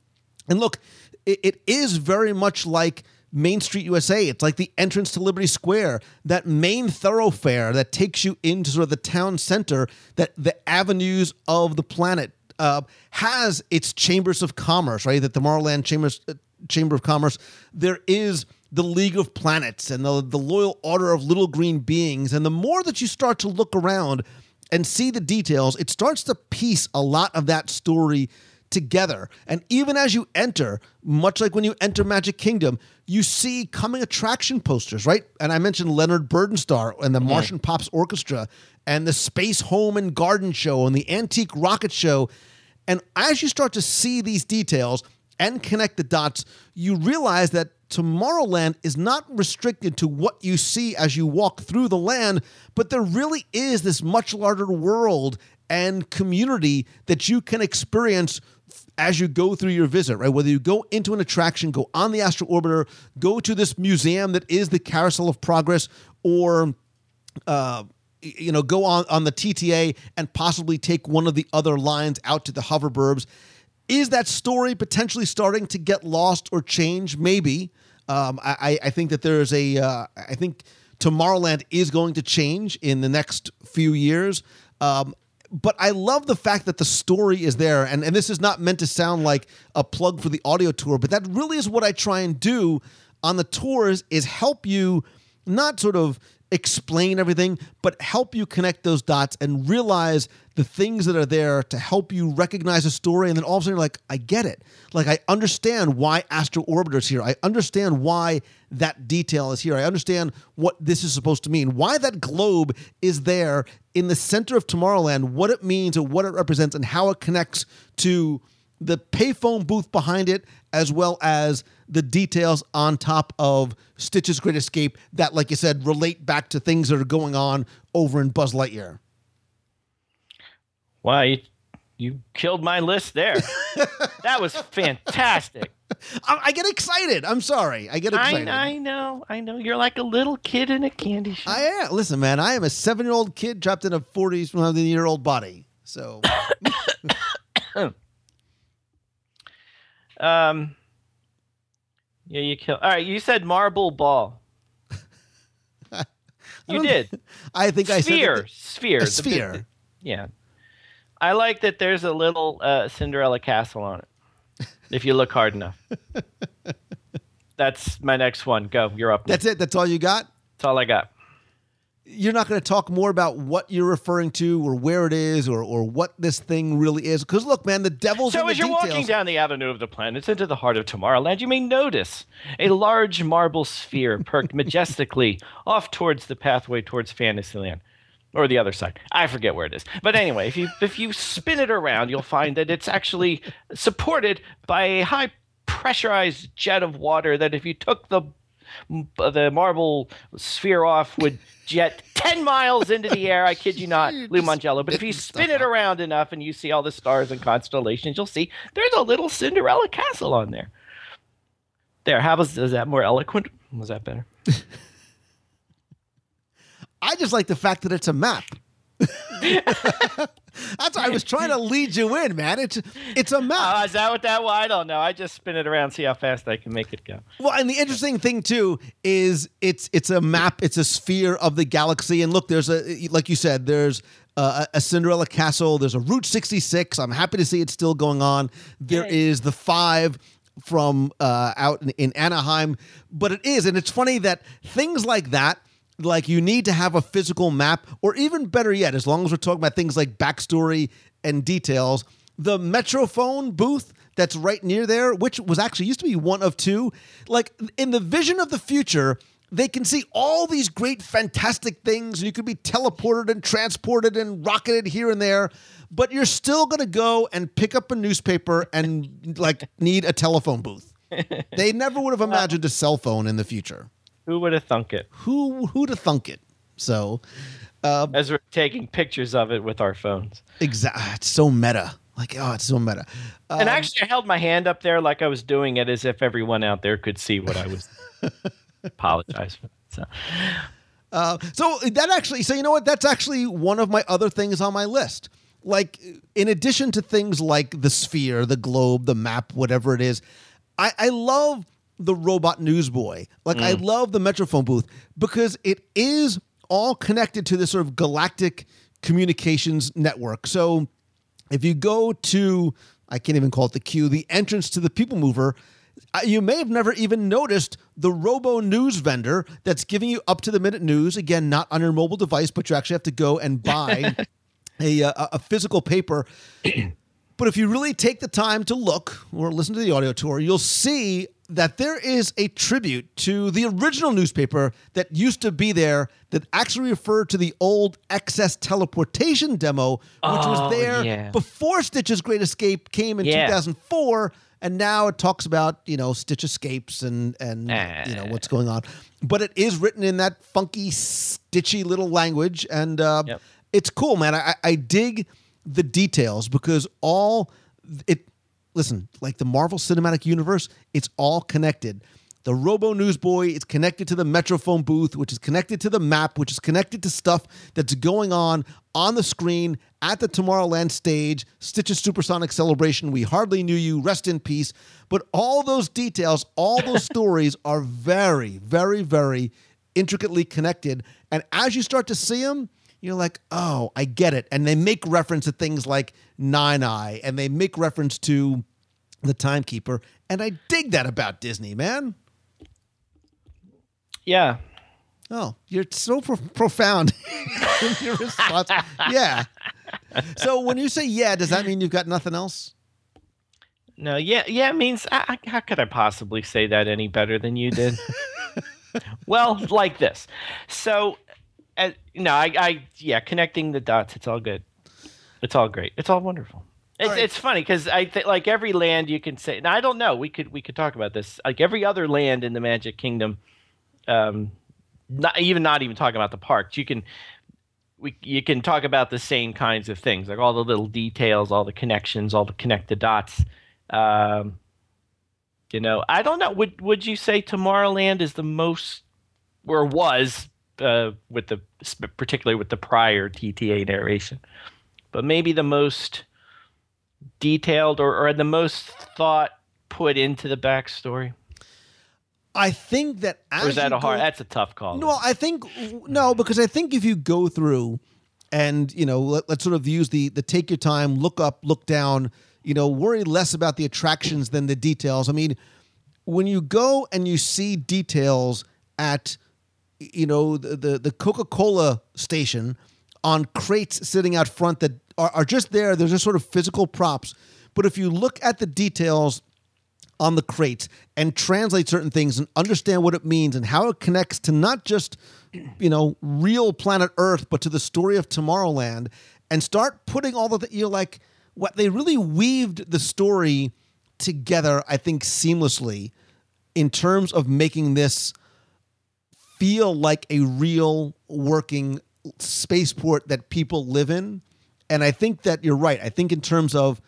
Speaker 6: And look, it, it is very much like Main Street USA. It's like the entrance to Liberty Square, that main thoroughfare that takes you into sort of the town center, that the avenues of the planet uh, has its chambers of commerce, right? That the Tomorrowland Chambers, uh, Chamber of Commerce, there is the League of Planets and the, the Loyal Order of Little Green Beings. And the more that you start to look around and see the details, it starts to piece a lot of that story together. And even as you enter, much like when you enter Magic Kingdom, you see coming attraction posters, right? And I mentioned Leonard Bernstar and the mm-hmm. Martian Pops Orchestra and the Space Home and Garden Show and the Antique Rocket Show. And as you start to see these details and connect the dots, you realize that Tomorrowland is not restricted to what you see as you walk through the land, but there really is this much larger world and community that you can experience as you go through your visit, right? Whether you go into an attraction, go on the Astro Orbiter, go to this museum that is the Carousel of Progress, or uh, you know, go on on the TTA and possibly take one of the other lines out to the hoverburbs. Is that story potentially starting to get lost or change? Maybe. Um, I, I think that there is a. Uh, I think Tomorrowland is going to change in the next few years. Um, but I love the fact that the story is there, and and this is not meant to sound like a plug for the audio tour, but that really is what I try and do on the tours is help you not sort of explain everything, but help you connect those dots and realize the things that are there to help you recognize a story. And then all of a sudden, you're like, I get it. Like, I understand why Astro Orbiter's here. I understand why that detail is here. I understand what this is supposed to mean, why that globe is there in the center of Tomorrowland, what it means and what it represents, and how it connects to the payphone booth behind it, as well as the details on top of Stitch's Great Escape that, like you said, relate back to things that are going on over in Buzz Lightyear.
Speaker 7: Wow, you, you killed my list there. [laughs] that was fantastic.
Speaker 6: I, I get excited. I'm sorry. I get excited.
Speaker 7: I know, I know. You're like a little kid in a candy shop.
Speaker 6: I am. Listen, man, I am a seven year old kid trapped in a 40 something year old body. So, [coughs]
Speaker 7: Um, yeah, you kill. All right, you said marble ball. [laughs] you did.
Speaker 6: I think I
Speaker 7: sphere,
Speaker 6: said.
Speaker 7: sphere, big-
Speaker 6: sphere.
Speaker 7: yeah, I like that. There's a little uh, Cinderella castle on it. If you look hard enough. [laughs] That's my next one. Go. You're up.
Speaker 6: That's it. That's all you got?
Speaker 7: That's all I got.
Speaker 6: You're not going to talk more about what you're referring to or where it is or, or what this thing really is. Because, look, man, the devil's in
Speaker 7: So
Speaker 6: the
Speaker 7: as you're walking down the avenue of the planets into the heart of Tomorrowland, you may notice a large marble sphere perked [laughs] majestically off towards the pathway towards Fantasyland. Or the other side. I forget where it is. But anyway, if you if you spin it around, you'll find that it's actually supported by a high pressurized jet of water that if you took the mm, the marble sphere off would jet 10 miles into the air. I kid you not, [laughs] Lou Mongello. But if you spin it around enough and you see all the stars and constellations, you'll see there's a little Cinderella castle on there. There, how was is that more eloquent? Was that better? [laughs]
Speaker 6: I just like the fact that it's a map. [laughs] That's why I was trying to lead you in, man. It's it's a map.
Speaker 7: Oh, is that what that was? I don't know. I just spin it around, see how fast I can make it go.
Speaker 6: Well, and the interesting thing too is it's it's a map. It's a sphere of the galaxy. And look, there's a like you said, there's a, a Cinderella Castle. There's a Route 66. I'm happy to see it's still going on. There is the five from uh, out in, in Anaheim, but it is, and it's funny that things like that. Like you need to have a physical map, or even better yet, as long as we're talking about things like backstory and details, the Metrophone booth that's right near there, which was actually used to be one of two. Like in the vision of the future, they can see all these great, fantastic things, and you could be teleported and transported and rocketed here and there. But you're still going to go and pick up a newspaper and like need a telephone booth. [laughs] They never would have imagined a cell phone in the future.
Speaker 7: Who would have thunk it?
Speaker 6: Who who'd have thunk it? So, uh,
Speaker 7: As we're taking pictures of it with our phones.
Speaker 6: exactly, ah, it's so meta. Like, oh, it's so meta.
Speaker 7: and um, actually, I held my hand up there like I was doing it as if everyone out there could see what I was. [laughs] Apologize for that. So.
Speaker 6: Uh, so that actually, so you know what? That's actually one of my other things on my list. Like, in addition to things like the sphere, the globe, the map, whatever it is, I, I love the robot newsboy. Like, I love the Metrophone booth because it is all connected to this sort of galactic communications network. So, if you go to, I can't even call it the queue, the entrance to the People Mover, you may have never even noticed the Robo News vendor that's giving you up to the minute news. Again, not on your mobile device, but you actually have to go and buy [laughs] a, uh, a physical paper. But if you really take the time to look or listen to the audio tour, you'll see that there is a tribute to the original newspaper that used to be there that actually referred to the old X-S teleportation demo, which
Speaker 7: Oh,
Speaker 6: was there
Speaker 7: yeah.
Speaker 6: before Stitch's Great Escape came in
Speaker 7: Yeah.
Speaker 6: 2004. And now it talks about, you know, Stitch escapes and, and you know, what's going on. But it is written in that funky, stitchy little language. And uh,
Speaker 7: Yep.
Speaker 6: it's cool, man. I, I dig the details because all it listen like the Marvel Cinematic Universe. It's all connected. The Robo Newsboy is connected to the Metrophone booth, which is connected to the map, which is connected to stuff that's going on on the screen at the Tomorrowland stage. Stitch's Supersonic Celebration. We hardly knew you. Rest in peace. But all those details, all those stories are very, very, very intricately connected. And as you start to see them, you're like, oh, I get it. And they make reference to things like Nine Eye and they make reference to the Timekeeper. And I dig that about Disney, man.
Speaker 7: Yeah.
Speaker 6: Oh, you're so pro- profound [laughs] in your response. Yeah. So when you say yeah, does that mean you've got nothing else?
Speaker 7: No, yeah, yeah means I, I- how could I possibly say that any better than you did? [laughs] well, like this. So, uh, no, I, I, yeah, connecting the dots. It's all good. It's all great. It's all wonderful. It's,
Speaker 6: right.
Speaker 7: it's funny because I think like every land you can say. Now I don't know. We could we could talk about this. Like every other land in the Magic Kingdom, um, not even not even talking about the parks. You can we you can talk about the same kinds of things, like all the little details, all the connections, all the connect the dots. Um, you know, I don't know. Would would you say Tomorrowland is the most, or was, uh, with the particularly with the prior TTA narration, but maybe the most detailed or, or the most thought put into the backstory?
Speaker 6: I think that as
Speaker 7: Or is that a hard?
Speaker 6: go-
Speaker 7: That's a tough call.
Speaker 6: No, I think no, because I think if you go through and you know let, let's sort of use the the take your time, look up, look down, you know, worry less about the attractions than the details. I mean, when you go and you see details at you know the the, the Coca Cola station on crates sitting out front that are, are just there. They're just sort of physical props. But if you look at the details on the crates and translate certain things and understand what it means and how it connects to not just you know real planet Earth, but to the story of Tomorrowland, and start putting all of the you're like what they really weaved the story together. I think seamlessly in terms of making this feel like a real working spaceport that people live in. And I think that you're right. I think in terms of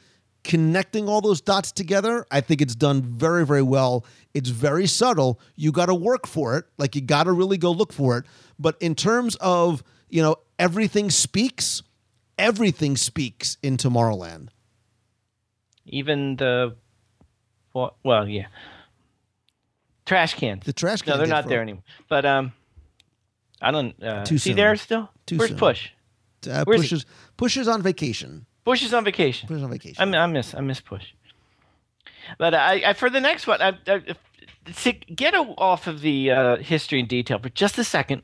Speaker 6: connecting all those dots together, I think it's done very, very well. It's very subtle. You got to work for it. Like you got to really go look for it. But in terms of, you know, everything speaks, everything speaks in Tomorrowland.
Speaker 7: Even the, well, yeah, trash cans.
Speaker 6: The trash
Speaker 7: No,
Speaker 6: can
Speaker 7: they're not there anymore. But um, I don't uh,
Speaker 6: Too
Speaker 7: see
Speaker 6: soon.
Speaker 7: there still.
Speaker 6: Too
Speaker 7: Where's
Speaker 6: soon.
Speaker 7: Push?
Speaker 6: Uh,
Speaker 7: Where's he?
Speaker 6: pushes pushes on vacation.
Speaker 7: Push is on vacation.
Speaker 6: Pushes on vacation.
Speaker 7: I, I miss I miss Push. But I, I for the next one, I, I, to get off of the uh, history and detail for just a second,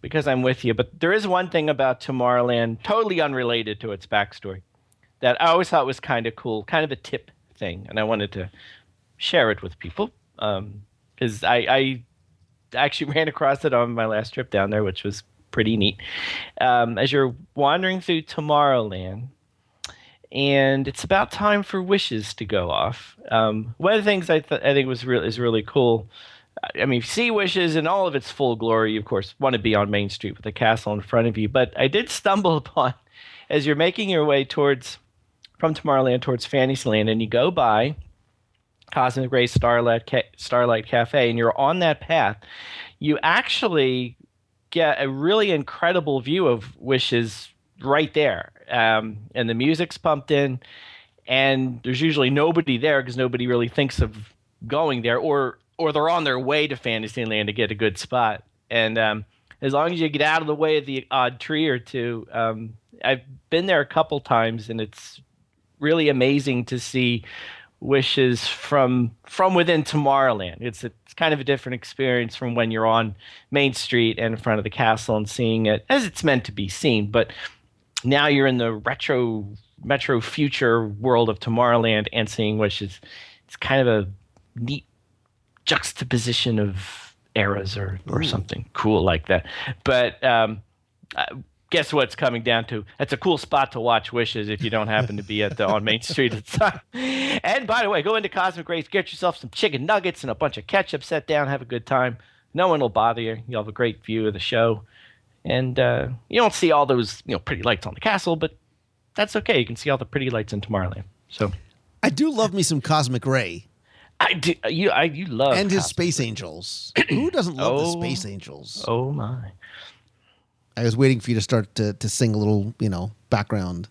Speaker 7: because I'm with you. But there is one thing about Tomorrowland, totally unrelated to its backstory, that I always thought was kind of cool, kind of a tip thing, and I wanted to share it with people. Because I, I actually [laughs] ran across it on my last trip down there, which was pretty neat. Um, as you're wandering through Tomorrowland, and it's about time for wishes to go off. Um, one of the things I, th- I think was re- is really cool. I mean, see wishes in all of its full glory, you of course want to be on Main Street with the castle in front of you. But I did stumble [laughs] upon as you're making your way towards from Tomorrowland towards Fantasyland, and you go by Cosmic Ray Starlight Ca- Starlight Cafe, and you're on that path. You actually get a really incredible view of wishes right there. Um, and the music's pumped in, and there's usually nobody there because nobody really thinks of going there, or or they're on their way to Fantasyland to get a good spot. And um, as long as you get out of the way of the odd tree or two, um, I've been there a couple times, and it's really amazing to see wishes from from within Tomorrowland. It's a, it's kind of a different experience from when you're on Main Street and in front of the castle and seeing it as it's meant to be seen. But now you're in the retro metro future world of Tomorrowland and seeing wishes. It's kind of a neat juxtaposition of eras or or something cool like that. But um, guess what's coming down to? That's a cool spot to watch wishes if you don't happen to be at the on Main [laughs] Street at the time. And by the way, go into Cosmic Ray's, get yourself some chicken nuggets and a bunch of ketchup. Set down, have a good time. No one will bother you. You'll have a great view of the show, and uh, you don't see all those you know pretty lights on the castle, but that's okay. You can see all the pretty lights in Tomorrowland. So
Speaker 6: I do love me some Cosmic Ray
Speaker 7: I do. You I you love
Speaker 6: and his
Speaker 7: Cosmic-
Speaker 6: Space Angels. Who doesn't love the
Speaker 7: Oh. [clears throat]
Speaker 6: Space Angels?
Speaker 7: Oh my.
Speaker 6: I was waiting for you to start to, to sing a little, you know, background.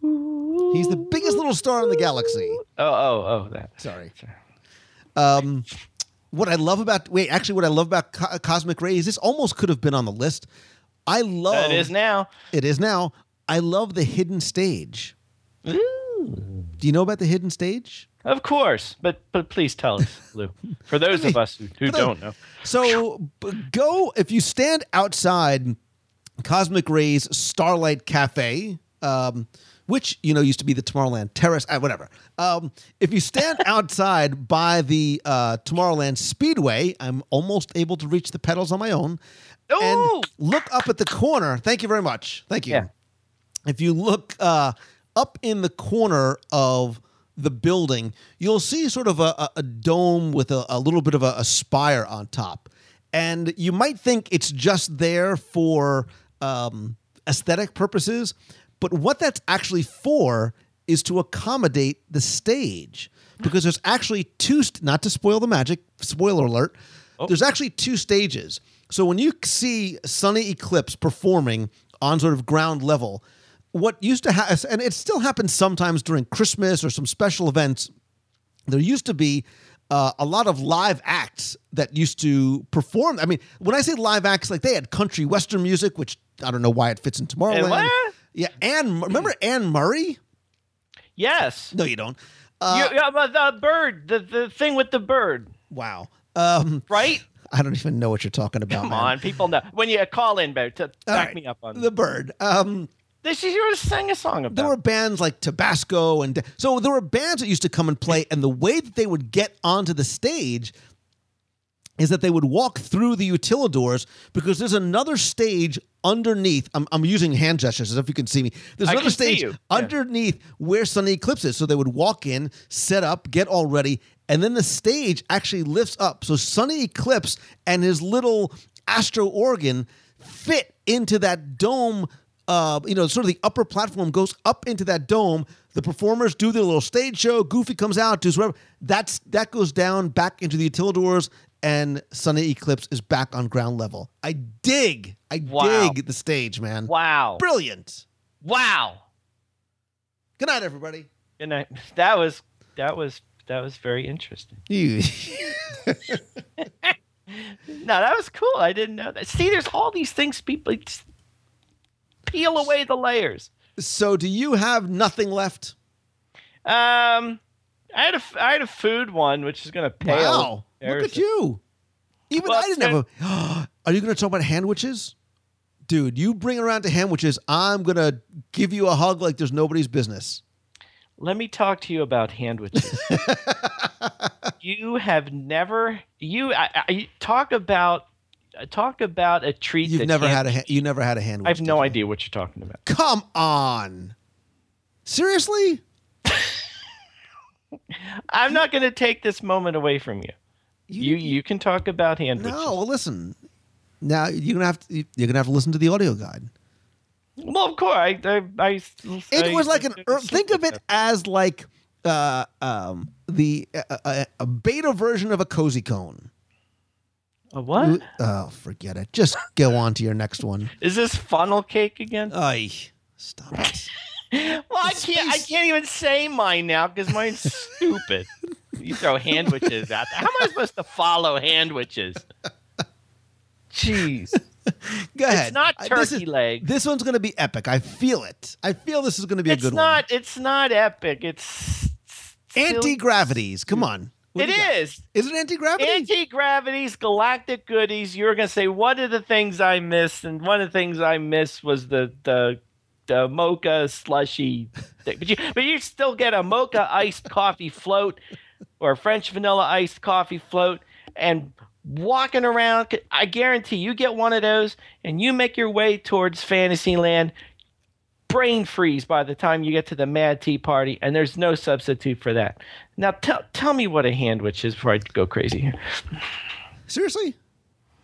Speaker 6: He's the biggest little star in the galaxy.
Speaker 7: Oh oh oh that.
Speaker 6: Sorry. Um, what I love about wait, actually, what I love about Co- Cosmic Ray is this almost could have been on the list. I love
Speaker 7: It is now.
Speaker 6: It is now. I love the hidden stage.
Speaker 7: Ooh.
Speaker 6: Do you know about the hidden stage?
Speaker 7: Of course, but but please tell us, [laughs] Lou. For those of us who, who don't know,
Speaker 6: So go if you stand outside Cosmic Ray's Starlight Cafe, um, which you know used to be the Tomorrowland Terrace, uh, whatever. Um, if you stand [laughs] outside by the uh, Tomorrowland Speedway, I'm almost able to reach the pedals on my own.
Speaker 7: Ooh!
Speaker 6: And look up at the corner. Thank you very much. Thank you.
Speaker 7: Yeah.
Speaker 6: If you look uh, up in the corner of the building, you'll see sort of a, a, dome with a, a little bit of a, a spire on top. And you might think it's just there for um, aesthetic purposes, but what that's actually for is to accommodate the stage. Because there's actually two, st- not to spoil the magic, spoiler alert, there's actually two stages. So when you see Sonny Eclipse performing on sort of ground level, what used to happen, and it still happens sometimes during Christmas or some special events, there used to be uh, a lot of live acts that used to perform. I mean, when I say live acts, like they had country western music, which I don't know why it fits in Tomorrowland.
Speaker 7: what?
Speaker 6: Yeah, Anne. Remember Anne Murray?
Speaker 7: yes,
Speaker 6: No, you don't. Uh,
Speaker 7: you, yeah, the bird, the the thing with the bird,
Speaker 6: wow. Um,
Speaker 7: right? [laughs]
Speaker 6: I don't even know what you're talking about.
Speaker 7: Come
Speaker 6: man.
Speaker 7: on, people know when you call in, Bear, to back
Speaker 6: right.
Speaker 7: me up on
Speaker 6: the bird. Um,
Speaker 7: This is you sang a song about.
Speaker 6: There were bands like Tabasco, and so there were bands that used to come and play. And the way that they would get onto the stage is that they would walk through the utilidors because there's another stage underneath. I'm, I'm using hand gestures as if you can see me. There's
Speaker 7: I
Speaker 6: another stage
Speaker 7: you. Yeah.
Speaker 6: underneath where Sonny Eclipse is. So they would walk in, set up, get all ready, and then the stage actually lifts up. So Sonny Eclipse and his little Astro organ fit into that dome. Uh, you know, sort of the upper platform goes up into that dome. The performers do their little stage show. Goofy comes out, does whatever. That's that goes down back into the utilidors, and Sonny Eclipse is back on ground level. I dig, I
Speaker 7: Wow.
Speaker 6: dig the stage, man.
Speaker 7: wow.
Speaker 6: Brilliant.
Speaker 7: Wow.
Speaker 6: Good night, everybody.
Speaker 7: Good night. [laughs] that was that was that was very interesting. [laughs]
Speaker 6: You. [laughs]
Speaker 7: No, that was cool. I didn't know that. See, there's all these things people just peel away the layers.
Speaker 6: so, do you have nothing left?
Speaker 7: Um, I had a I had a food one, which is gonna pale.
Speaker 6: Wow, look at you. Even
Speaker 7: Well,
Speaker 6: I didn't have a. [gasps] Are you going to talk about handwiches? Dude, you bring around to handwiches, I'm going to give you a hug like there's nobody's business.
Speaker 7: Let me talk to you about handwiches. [laughs] you have never you I, I talk about talk about a treat.
Speaker 6: You've
Speaker 7: that
Speaker 6: never had a ha- you never had a hand.
Speaker 7: I have no
Speaker 6: you?
Speaker 7: idea what you're talking about.
Speaker 6: Come on. Seriously? [laughs]
Speaker 7: I'm not going to take this moment away from you. You you can talk about handwiches.
Speaker 6: No, well, listen. Now you're gonna have to you're gonna have to listen to the audio guide.
Speaker 7: Well, of course. I, I, I
Speaker 6: It
Speaker 7: I-
Speaker 6: was like an think of it as like uh, um, the uh, uh, a beta version of a cozy cone.
Speaker 7: A what?
Speaker 6: Oh, forget it. Just go on to your next one.
Speaker 7: Is this funnel cake again?
Speaker 6: Ay, stop it. [laughs]
Speaker 7: Well, I can't. I can't even say mine now because mine's stupid. [laughs] You throw handwiches out there. How am I supposed to follow handwiches? Jeez,
Speaker 6: Go ahead.
Speaker 7: it's not turkey
Speaker 6: this is-
Speaker 7: leg.
Speaker 6: This one's going to be epic. I feel it. I feel this is going to be a good one.
Speaker 7: It's not. It's not epic. It's
Speaker 6: Auntie Gravity's. Come on. What
Speaker 7: It
Speaker 6: you
Speaker 7: is.
Speaker 6: Is it anti gravity?
Speaker 7: Auntie Gravity's, galactic goodies. You're gonna say what are the things I missed, and one of the things I missed was the the the mocha slushy. Thing. But you but you still get a mocha iced coffee float or a French vanilla iced coffee float, and walking around. I guarantee you get one of those, and you make your way towards Fantasyland. Brain freeze by the time you get to the Mad Tea Party, and there's no substitute for that. Now, tell tell me what a hand handwich is before I go crazy here.
Speaker 6: Seriously?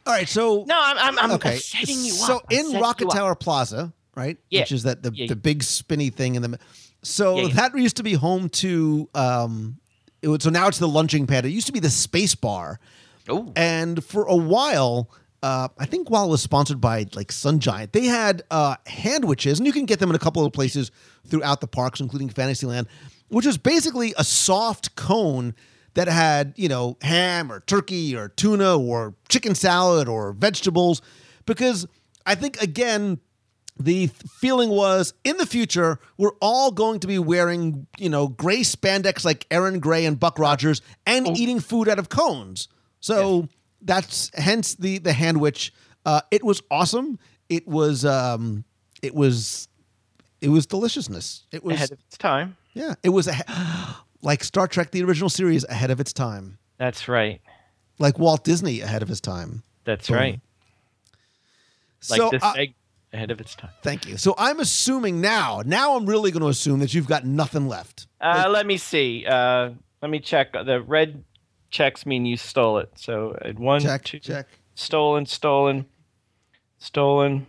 Speaker 6: All right. So
Speaker 7: No, I'm I'm, I'm
Speaker 6: okay.
Speaker 7: setting you
Speaker 6: so
Speaker 7: up. I'm
Speaker 6: in Rocket
Speaker 7: you up.
Speaker 6: Tower Plaza, right?
Speaker 7: Yeah.
Speaker 6: Which is that the,
Speaker 7: Yeah.
Speaker 6: the big spinny thing in the. So
Speaker 7: Yeah,
Speaker 6: that used to be home to. um it So now it's the lunching pad. It used to be the space bar,
Speaker 7: Ooh.
Speaker 6: and for a while. Uh, I think while it was sponsored by like Sun Giant, they had uh, handwiches, and you can get them in a couple of places throughout the parks, including Fantasyland, which was basically a soft cone that had you know ham or turkey or tuna or chicken salad or vegetables. Because I think again, the feeling was in the future we're all going to be wearing you know gray spandex like Erin Gray and Buck Rogers and eating food out of cones. So that's hence the the handwich. Uh, it was awesome. It was um, it was it was deliciousness. It was
Speaker 7: ahead of its time.
Speaker 6: Yeah. It was a, [gasps] like Star Trek the original series ahead of its time.
Speaker 7: That's right.
Speaker 6: Like Walt Disney ahead of his time.
Speaker 7: That's
Speaker 6: Boom.
Speaker 7: right. Like
Speaker 6: so
Speaker 7: this
Speaker 6: uh,
Speaker 7: egg ahead of its time.
Speaker 6: thank you. So I'm assuming now. Now I'm really going to assume that you've got nothing left.
Speaker 7: Uh, let me see. Uh, let me check. The red checks mean you stole it. So uh, one,
Speaker 6: Check
Speaker 7: two-
Speaker 6: check.
Speaker 7: stolen, stolen, stolen.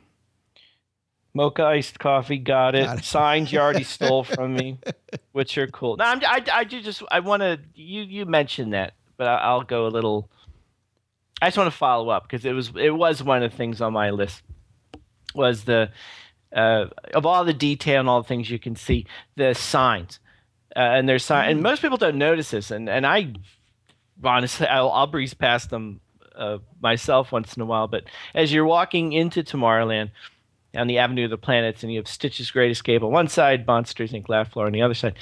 Speaker 7: Mocha iced coffee, got it.
Speaker 6: Got it.
Speaker 7: Signs you already stole from me, [laughs] which are cool. Now I'm, I, I do just I want to you you mentioned that, but I, I'll go a little. I just want to follow up because it was it was one of the things on my list was the uh, of all the detail and all the things you can see the signs uh, and there's sign and most people don't notice this and and I honestly I'll, I'll breeze past them uh, myself once in a while but as you're walking into Tomorrowland on the Avenue of the Planets and you have Stitch's Great Escape on one side Monsters Inc. Laugh Floor on the other side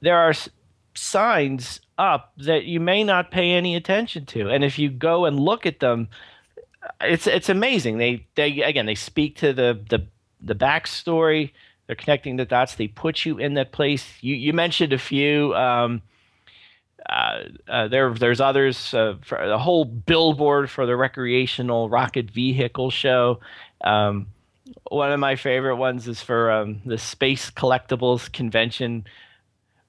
Speaker 7: there are s- signs up that you may not pay any attention to and if you go and look at them it's it's amazing. They they again they speak to the the the backstory. They're connecting the dots. They put you in that place. You you mentioned a few. Um, uh, uh, there, there's others. Uh, a whole billboard for the recreational rocket vehicle show. Um, one of my favorite ones is for um, the Space Collectibles Convention,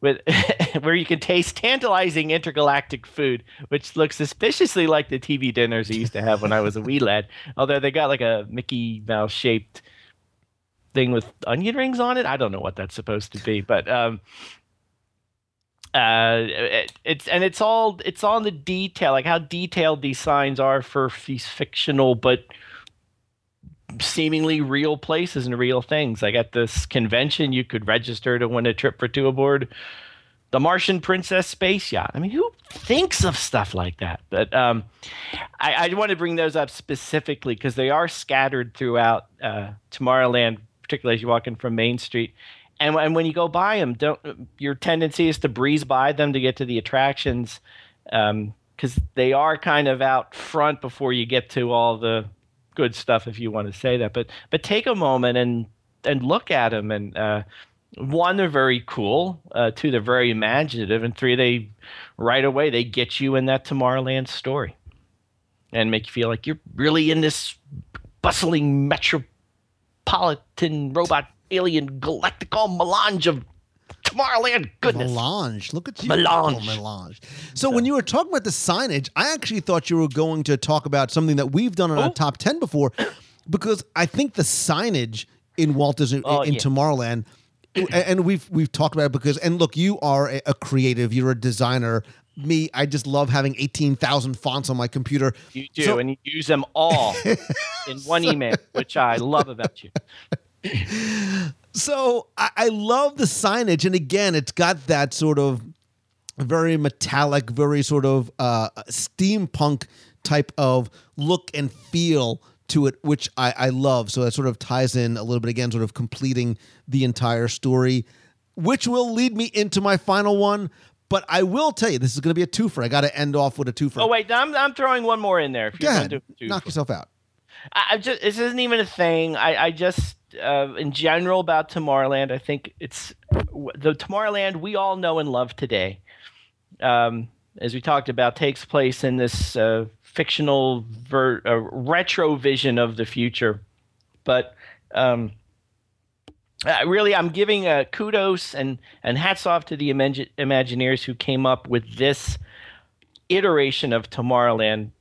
Speaker 7: with [laughs] where you can taste tantalizing intergalactic food, which looks suspiciously like the TV dinners I used to have when I was a wee lad. [laughs] Although they got like a Mickey Mouse shaped thing with onion rings on it. I don't know what that's supposed to be, but um, uh, it, it's and it's all it's all the detail, like how detailed these signs are for these fictional but seemingly real places and real things. Like at this convention, you could register to win a trip for two aboard the Martian Princess space yacht. I mean, who thinks of stuff like that? But um, I, I want to bring those up specifically because they are scattered throughout uh, Tomorrowland, particularly as you walk in from Main Street. And, and when you go by them, don't your tendency is to breeze by them to get to the attractions because um, they are kind of out front before you get to all the good stuff, if you want to say that. But but take a moment and and look at them and. Uh, one, they're very cool. Uh, two, they're very imaginative, and three, they right away they get you in that Tomorrowland story, and make you feel like you're really in this bustling metropolitan robot alien galactical melange of Tomorrowland goodness.
Speaker 6: Melange. Look at you.
Speaker 7: Melange.
Speaker 6: Oh, melange. So, when you were talking about the signage, I actually thought you were going to talk about something that we've done on our
Speaker 7: Oh.
Speaker 6: top 10 before because I think the signage in Walt Disney
Speaker 7: Oh,
Speaker 6: in
Speaker 7: yeah.
Speaker 6: Tomorrowland and- and we've we've talked about it because and look, you are a, a creative, you're a designer. Me, I just love having 18,000 fonts on my computer.
Speaker 7: You do,
Speaker 6: So-
Speaker 7: and you use them all [laughs] in one email, which I love about you. [laughs]
Speaker 6: So I, I love the signage, and again, it's got that sort of very metallic, very sort of uh, steampunk type of look and feel to it, which I, I love. So that sort of ties in a little bit again, sort of completing the entire story, which will lead me into my final one. But I will tell you, this is going to be a twofer. I got to end off with a twofer.
Speaker 7: Oh wait, I'm I'm throwing one more in there. If
Speaker 6: Go
Speaker 7: you're
Speaker 6: ahead,
Speaker 7: do
Speaker 6: knock yourself out.
Speaker 7: I, I just this isn't even a thing. I, I just uh, in general about Tomorrowland. I think it's the Tomorrowland we all know and love today. Um, as we talked about, takes place in this uh, fictional ver- uh, retro vision of the future, but. Um, really, I'm giving uh, kudos and, and hats off to the imag- Imagineers who came up with this iteration of Tomorrowland,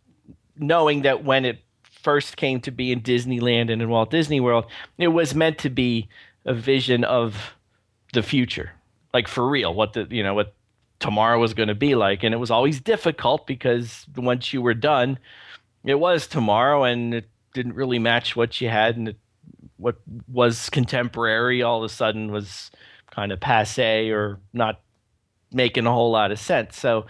Speaker 7: knowing that when it first came to be in Disneyland and in Walt Disney World, it was meant to be a vision of the future, like for real, what the you know what tomorrow was going to be like, and it was always difficult because once you were done, it was tomorrow, and it didn't really match what you had, and it, what was contemporary all of a sudden was kind of passe or not making a whole lot of sense. So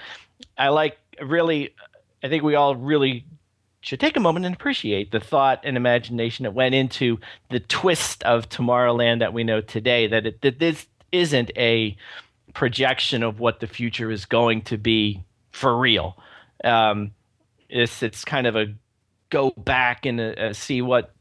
Speaker 7: I like really, I think we all really should take a moment and appreciate the thought and imagination that went into the twist of Tomorrowland that we know today. That it, that this isn't a projection of what the future is going to be for real. Um, it's it's kind of a go back and uh, uh, see what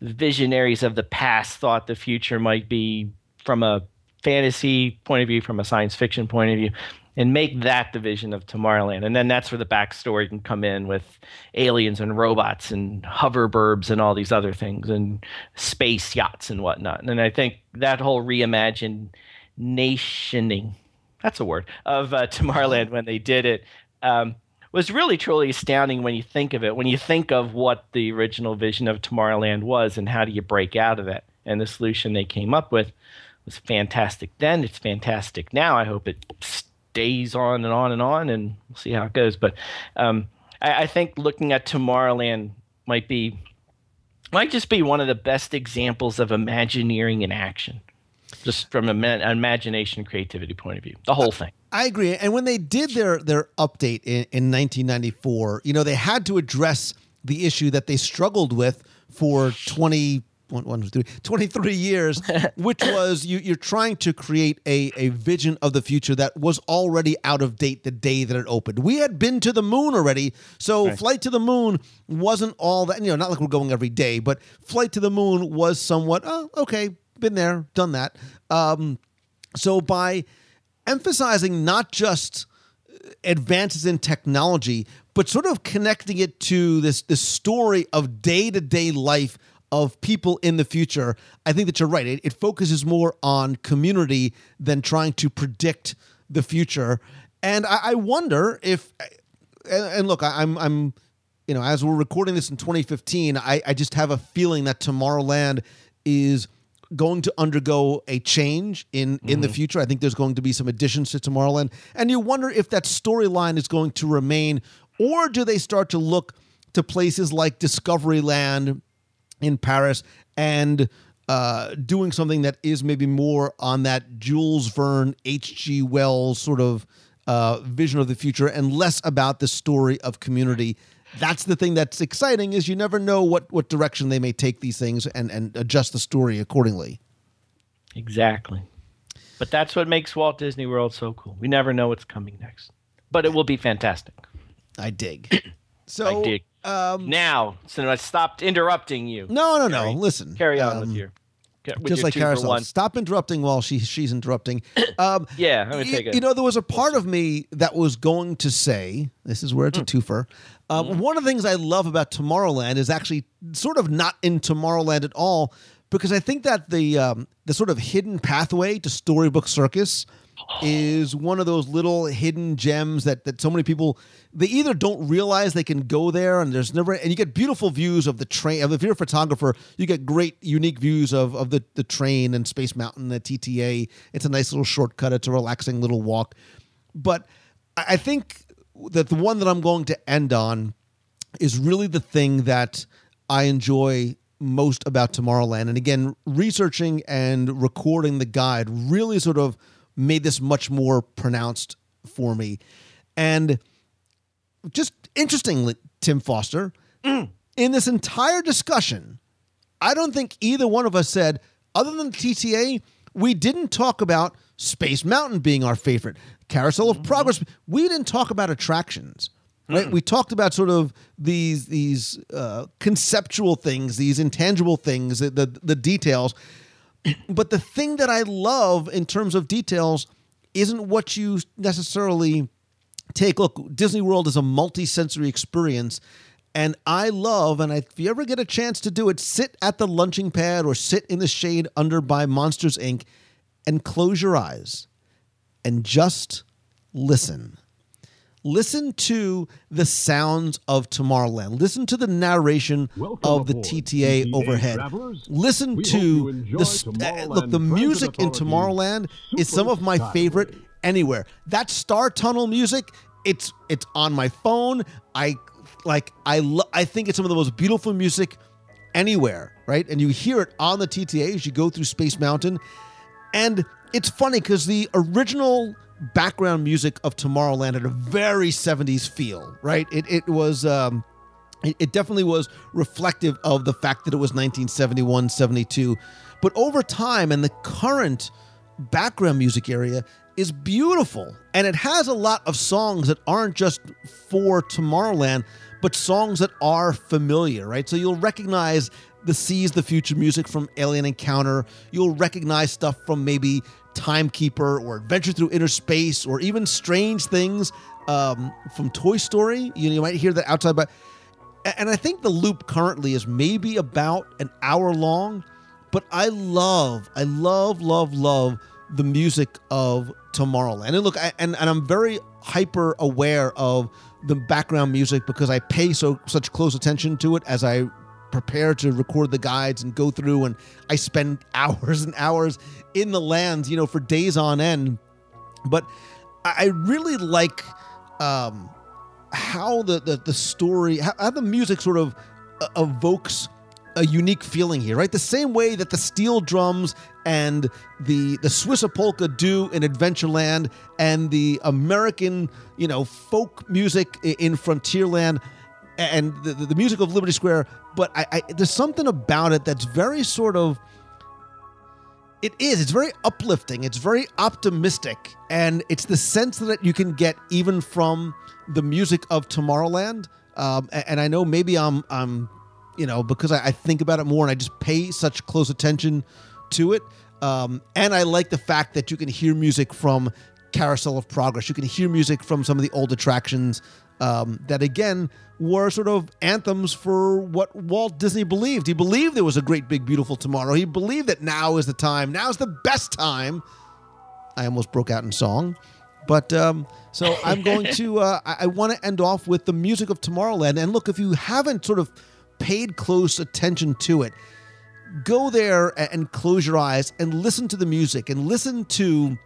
Speaker 7: visionaries of the past thought the future might be from a fantasy point of view, from a science fiction point of view, and make that the vision of Tomorrowland. And then that's where the backstory can come in with aliens and robots and hoverburbs and all these other things and space yachts and whatnot. And I think that whole reimagined nationing, that's a word, of uh, Tomorrowland when they did it. Um, was really truly astounding when you think of it. When you think of what the original vision of Tomorrowland was and how do you break out of it, and the solution they came up with was fantastic then. It's fantastic now. I hope it stays on and on and on, and we'll see how it goes. But um, I, I think looking at Tomorrowland might be might just be one of the best examples of Imagineering in action, just from an imagination creativity point of view. The whole thing.
Speaker 6: I agree. And when they did their their update in, in 1994, you know, they had to address the issue that they struggled with for 20 one, one, two, three, 23 years, [laughs] which was you, you're trying to create a, a vision of the future that was already out of date the day that it opened. We had been to the moon already, so Flight to the Moon wasn't all that, you know, not like we're going every day, but Flight to the Moon was somewhat, oh, okay, been there, done that. Um, so by emphasizing not just advances in technology, but sort of connecting it to this this story of day to day life of people in the future. I think that you're right. It, it focuses more on community than trying to predict the future. And I, I wonder if, and, and look, I, I'm I'm you know, as we're recording this in 2015, I, I just have a feeling that Tomorrowland is going to undergo a change in in the mm-hmm. future. I think there's going to be some additions to Tomorrowland, and you wonder if that storyline is going to remain, or do they start to look to places like Discoveryland in Paris and uh, doing something that is maybe more on that Jules Verne, H.G. Wells sort of uh, vision of the future, and less about the story of community. That's the thing that's exciting is you never know what what direction they may take these things and and adjust the story accordingly.
Speaker 7: Exactly. But that's what makes Walt Disney World so cool. We never know what's coming next. But it will be fantastic.
Speaker 6: I dig. [clears throat] So
Speaker 7: I dig.
Speaker 6: Um,
Speaker 7: Now, so I stopped interrupting you.
Speaker 6: no, no, no.
Speaker 7: Carry-
Speaker 6: Listen,
Speaker 7: Carry on
Speaker 6: um,
Speaker 7: with your with
Speaker 6: just
Speaker 7: your
Speaker 6: like carousel. Stop interrupting while she she's interrupting. [coughs] Um,
Speaker 7: Yeah, I'm gonna take a
Speaker 6: you know, there was a part of me that was going to say, this is where it's a twofer. Um, One of the things I love about Tomorrowland is actually sort of not in Tomorrowland at all, because I think that the um, the sort of hidden pathway to Storybook Circus is one of those little hidden gems that that so many people they either don't realize they can go there and there's never and you get beautiful views of the train if you're a photographer you get great unique views of of the the train and space mountain the tta it's a nice little shortcut. It's a relaxing little walk. But i I think that the one that i'm going to end on is really the thing that I enjoy most about Tomorrowland. And again, researching and recording the guide really sort of made this much more pronounced for me. And just interestingly, Tim Foster, in this entire discussion, I don't think either one of us said, other than the TTA, we didn't talk about Space Mountain being our favorite. Carousel of Progress. We didn't talk about attractions. Right? We talked about sort of these these uh, conceptual things, these intangible things, the, the the details. But the thing that I love in terms of details isn't what you necessarily take. Look disney world is a multi-sensory experience and i love and if you ever get a chance to do it sit at the lunching pad or sit in the shade under by monsters inc. and close your eyes and just listen listen to the sounds of tomorrowland. Listen to the narration of the tta overhead. Listen to the uh, look the music in tomorrowland is some of my favorite anywhere. That star tunnel music it's it's on my phone. I like i lo- i think it's some of the most beautiful music anywhere right? And you hear it on the tta as you go through space mountain. And it's funny because the original background music of Tomorrowland had a very 70s feel, right? It, it was, um, it, it definitely was reflective of the fact that it was 1971, 72. But over time, and the current background music area is beautiful. And it has a lot of songs that aren't just for Tomorrowland, but songs that are familiar, right? So you'll recognize the Seas the Future music from Alien Encounter. You'll recognize stuff from maybe Timekeeper or Adventure Through Inner Space or even Strange Things um, from Toy Story. You, know, you might hear that outside, but and I think the loop currently is maybe about an hour long, but I love, I love, love, love the music of Tomorrowland. And look, I, and and I'm very hyper aware of the background music because I pay so such close attention to it as I prepare to record the guides and go through and I spend [laughs] hours and hours in the lands, you know, for days on end. But I really like um how the the, the story how, how the music sort of uh, evokes a unique feeling here right the same way that the steel drums and the the swiss polka do in adventureland and the american you know folk music in frontierland and the, the music of liberty square but I, I there's something about it that's very sort of it is. It's very uplifting. It's very optimistic, and it's the sense that you can get even from the music of Tomorrowland. Um, and I know maybe I'm, I'm, you know, because I, think about it more and I just pay such close attention to it. Um, and I like the fact that you can hear music from Carousel of Progress. You can hear music from some of the old attractions um, that, again, were sort of anthems for what Walt Disney believed. He believed there was a great, big, beautiful tomorrow. He believed that now is the time. Now is the best time. I almost broke out in song. But um, so I'm going to, [laughs] uh, I, I want to end off with the music of Tomorrowland. And look, if you haven't sort of paid close attention to it, go there and close your eyes and listen to the music and listen to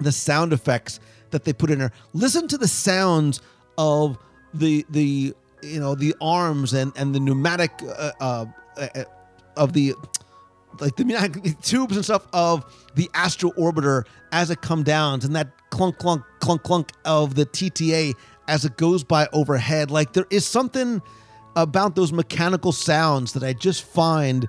Speaker 6: the sound effects that they put in there. Listen to the sounds of the the you know the arms and and the pneumatic uh, uh, uh, of the like the pneumatic [laughs] tubes and stuff of the astro orbiter as it come down and that clunk clunk clunk clunk of the TTA as it goes by overhead like there is something about those mechanical sounds that I just find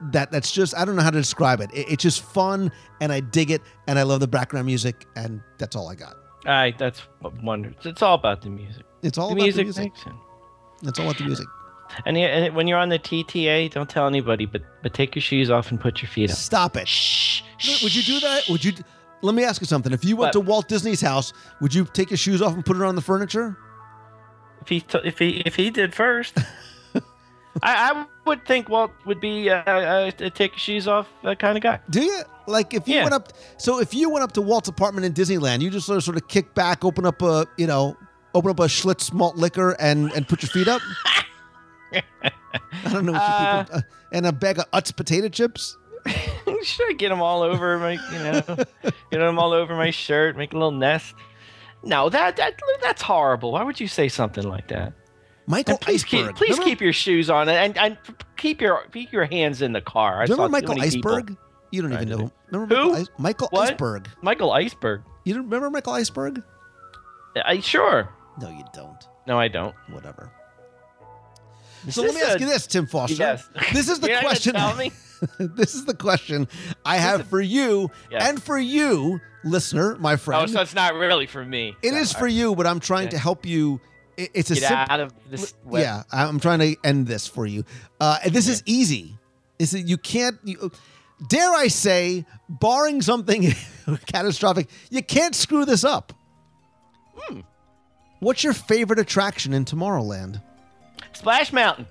Speaker 6: that that's just I don't know how to describe it. it. It's just fun and I dig it and I love the background music and that's all I got.
Speaker 7: I that's wonderful. It's all about the music.
Speaker 6: It's all
Speaker 7: the
Speaker 6: about
Speaker 7: music,
Speaker 6: the music.
Speaker 7: makes it.
Speaker 6: It's all about the music.
Speaker 7: And, yeah, and when you're on the TTA, don't tell anybody, but but take your shoes off and put your feet up.
Speaker 6: Stop it.
Speaker 7: Shh.
Speaker 6: Would you do that? Would you? Let me ask you something. If you went
Speaker 7: What?
Speaker 6: to Walt Disney's house, would you take your shoes off and put it on the furniture?
Speaker 7: If he t- if he if he did first, [laughs] I, I would think Walt would be uh, uh, a take your shoes off uh, kind of guy.
Speaker 6: Do you? Like if you
Speaker 7: Yeah.
Speaker 6: went up, so if you went up to Walt's apartment in Disneyland, you just sort of sort of kick back, open up a you know, open up a Schlitz malt liquor and and put your feet up. I don't know what
Speaker 7: Uh,
Speaker 6: you people, uh, and a bag of Utz potato chips. [laughs]
Speaker 7: Should I get them all over my you know get them all over my shirt, make a little nest? No, that that that's horrible. Why would you say something like that?
Speaker 6: Michael
Speaker 7: And please
Speaker 6: Iceberg.
Speaker 7: keep please
Speaker 6: remember,
Speaker 7: keep your shoes on and and keep your keep your hands in the car. I
Speaker 6: remember Michael
Speaker 7: many people-
Speaker 6: Iceberg? You don't even know. Remember
Speaker 7: Who?
Speaker 6: Michael, Michael
Speaker 7: What?
Speaker 6: Iceberg?
Speaker 7: Michael Iceberg.
Speaker 6: You don't remember Michael Iceberg?
Speaker 7: I sure.
Speaker 6: No, you don't.
Speaker 7: No, I don't.
Speaker 6: Whatever.
Speaker 7: Is
Speaker 6: So let me ask
Speaker 7: a-
Speaker 6: you this, Tim Foster.
Speaker 7: Yes. [laughs]
Speaker 6: This is the [laughs] question.
Speaker 7: tell [laughs] me?
Speaker 6: this is the question I have for you
Speaker 7: Yes.
Speaker 6: and for you, listener, my oh, friend.
Speaker 7: Oh, so it's not really for me.
Speaker 6: It is for you, but I'm trying
Speaker 7: Okay.
Speaker 6: to help you. It's a
Speaker 7: Get
Speaker 6: simple.
Speaker 7: out of this. web.
Speaker 6: Yeah, I'm trying to end this for you. Uh, this is easy. Is that you can't? You, dare I say, barring something [laughs] catastrophic, you can't screw this up.
Speaker 7: Hmm.
Speaker 6: What's your favorite attraction in Tomorrowland?
Speaker 7: Splash Mountain.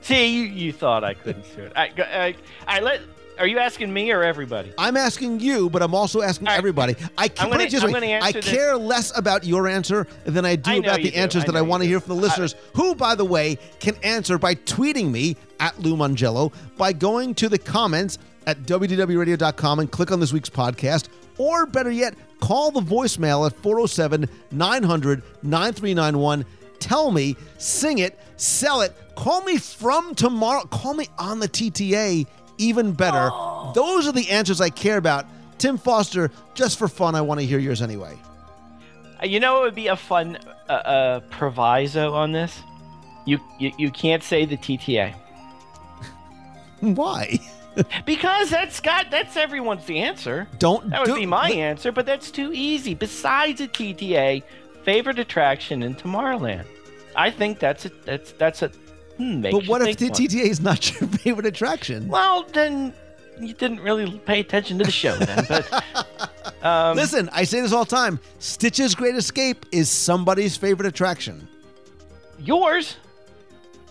Speaker 7: See, you, you thought I couldn't do it. I, I, I let. Are you asking me or everybody?
Speaker 6: I'm asking you, but I'm also asking
Speaker 7: right.
Speaker 6: everybody. I can
Speaker 7: gonna-
Speaker 6: put it this
Speaker 7: I'm
Speaker 6: way.
Speaker 7: answer
Speaker 6: I
Speaker 7: this-
Speaker 6: care less about your answer than I do
Speaker 7: I
Speaker 6: about the
Speaker 7: do.
Speaker 6: answers
Speaker 7: I
Speaker 6: that I want to hear from the listeners, who, by the way, can answer by tweeting me at Lou Mongello, by going to the comments at wdwradio.com and click on this week's podcast, or better yet, call the voicemail at 407 900 9391. Tell me, sing it, sell it, call me from tomorrow, call me on the TTA, even better. Those are the answers I care about. Tim Foster, just for fun, I want to hear yours anyway.
Speaker 7: Uh, You know, it would be a fun uh, uh, proviso on this. You, you you can't say the TTA [laughs]
Speaker 6: Why? [laughs]
Speaker 7: because that's got that's everyone's the answer.
Speaker 6: Don't
Speaker 7: That would
Speaker 6: do-
Speaker 7: be my answer, but that's too easy. Besides the TTA, favorite attraction in Tomorrowland. I think that's a that's that's a. Hmm,
Speaker 6: But what if the
Speaker 7: one.
Speaker 6: TTA is not [laughs] your favorite attraction?
Speaker 7: Well, then you didn't really pay attention to the show then. But um, [laughs]
Speaker 6: Listen, I say this all the time. Stitch's Great Escape is somebody's favorite attraction.
Speaker 7: yours,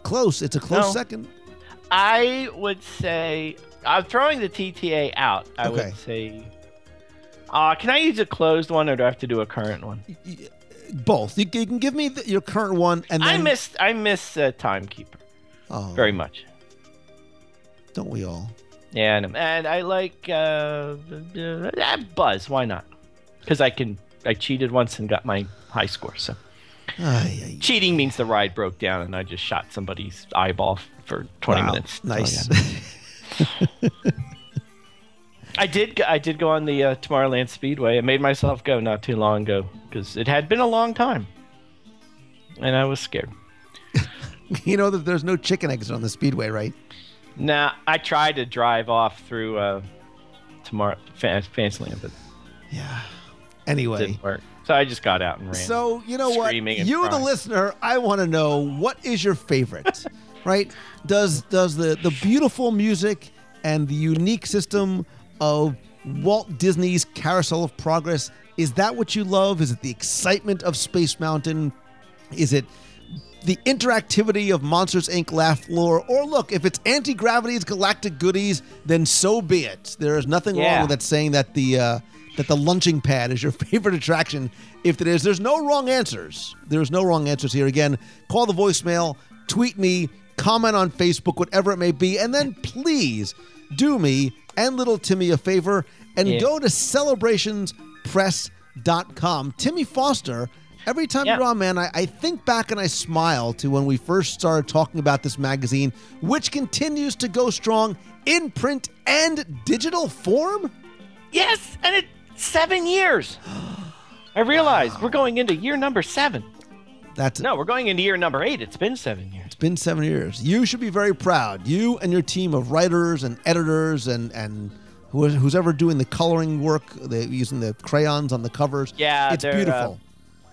Speaker 6: Close. It's a close
Speaker 7: No.
Speaker 6: second.
Speaker 7: I would say I'm throwing the TTA out. I
Speaker 6: Okay.
Speaker 7: would say. Uh, can I use a closed one or do I have to do a current one?
Speaker 6: Both. You, you can give me the, your current one, and then
Speaker 7: I miss I miss uh, Timekeeper
Speaker 6: oh,
Speaker 7: very much.
Speaker 6: Don't we all?
Speaker 7: Yeah, and, and I like uh, uh, Buzz. Why not? Because I can. I cheated once and got my high score. So
Speaker 6: Ay, ay,
Speaker 7: cheating means the ride broke down and I just shot somebody's eyeball for 20
Speaker 6: wow.
Speaker 7: minutes.
Speaker 6: Nice.
Speaker 7: Oh, yeah. [laughs] I did. I did go on the uh, Tomorrowland Speedway. I made myself go not too long ago because it had been a long time, and I was scared. [laughs]
Speaker 6: you know that there's no chicken eggs on the speedway, right?
Speaker 7: Nah, I tried to drive off through uh, tomorrow Fan- Fantasyland, but
Speaker 6: Yeah. Anyway.
Speaker 7: didn't work. So I just got out and ran.
Speaker 6: So you know what? You, the listener, I want to know what is your favorite. [laughs] right? Does does the the beautiful music and the unique system of Walt Disney's Carousel of Progress is that what you love? Is it the excitement of Space Mountain? Is it the interactivity of Monsters Inc. Laugh Floor? Or look, if it's Auntie Gravity's Galactic Goodies, then so be it. There is nothing wrong with that saying that the uh, that the lunching pad is your [laughs] favorite attraction. If it is, there's no wrong answers. There's no wrong answers here. Again, call the voicemail, tweet me, comment on Facebook, whatever it may be, and then [laughs] please do me and little Timmy a favor and
Speaker 7: Yeah.
Speaker 6: go to celebrationspress.com. Timmy Foster, every time
Speaker 7: Yeah.
Speaker 6: you're on, man, I, I think back and I smile to when we first started talking about this magazine, which continues to go strong in print and digital form.
Speaker 7: Yes, and it's seven years. I realized we're going into year number seven.
Speaker 6: That's
Speaker 7: No, we're going into year number eight. It's been seven years.
Speaker 6: It's been seven years. You should be very proud. You and your team of writers and editors and and who- who's ever doing the coloring work, the, using the crayons on the covers.
Speaker 7: Yeah,
Speaker 6: it's
Speaker 7: uh,
Speaker 6: beautiful.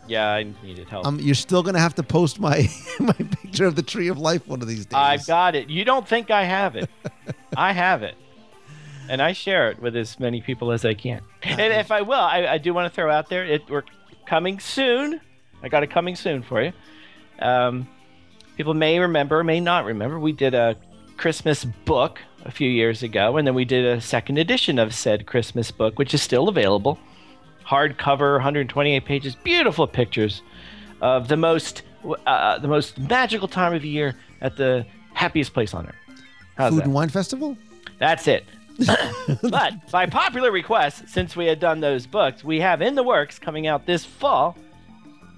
Speaker 7: Yeah, I needed help.
Speaker 6: um, you're still gonna have to post my [laughs] my picture of the tree of life one of these days.
Speaker 7: I've got it. You don't think I have it? [laughs] I have it, and I share it with as many people as I can. [laughs] And if I will, I, I do want to throw out there it we're coming soon. I got it coming soon for you. Um, people may remember, may not remember. We did a Christmas book a few years ago, and then we did a second edition of said Christmas book, which is still available. Hardcover, 128 pages, beautiful pictures of the most uh, the most magical time of the year at the happiest place on earth. How's
Speaker 6: Food
Speaker 7: that?
Speaker 6: and wine festival.
Speaker 7: That's it. [laughs] but by popular request, since we had done those books, we have in the works coming out this fall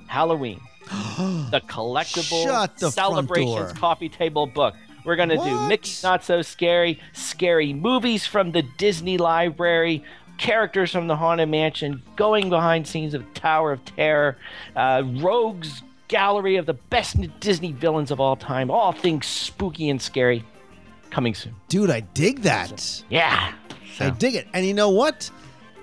Speaker 7: Halloween. [gasps] the collectible
Speaker 6: Shut the
Speaker 7: celebrations coffee table book. We're going to do? Mickey's Not So Scary, scary movies from the Disney Library, characters from the Haunted Mansion, going behind scenes of Tower of Terror, uh, Rogues Gallery of the best Disney villains of all time, all things spooky and scary. Coming soon.
Speaker 6: Dude, I dig that.
Speaker 7: Yeah.
Speaker 6: I dig it. And you know what?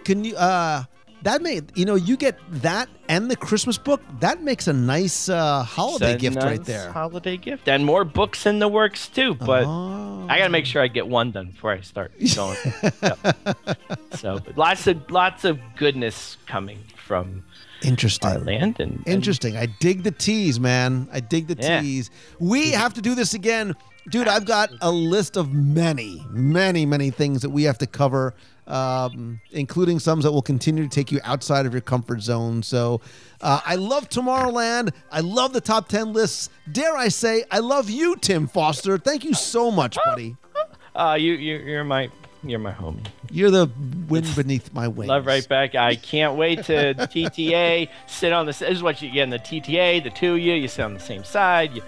Speaker 6: Can you uh that may you know you get that and the Christmas book. That makes a nice uh holiday
Speaker 7: a
Speaker 6: gift right there.
Speaker 7: Holiday gift, and more books in the works too. But
Speaker 6: Oh.
Speaker 7: I got to make sure I get one done before I start going. Yep. [laughs] So lots of lots of goodness coming from
Speaker 6: Interesting.
Speaker 7: our land, and, and
Speaker 6: Interesting. I dig the tease, man. I dig the
Speaker 7: Yeah.
Speaker 6: tease. We have to do this again. Dude, I've got a list of many, many, many things that we have to cover, um, including some that will continue to take you outside of your comfort zone. So uh, I love Tomorrowland. I love the top 10 lists. Dare I say, I love you, Tim Foster. Thank you so much, buddy. [laughs]
Speaker 7: uh, you you you're my you're my homie.
Speaker 6: You're the wind beneath my wings.
Speaker 7: Love right back. I can't wait to [laughs] TTA. Sit on the. This is what you get in the TTA. The two of you, you sit on the same side. You,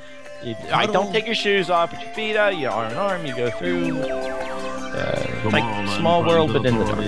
Speaker 7: you, I don't take your shoes off, put your feet out. You arm in arm. You go through. Uh, like small world, but in the dark.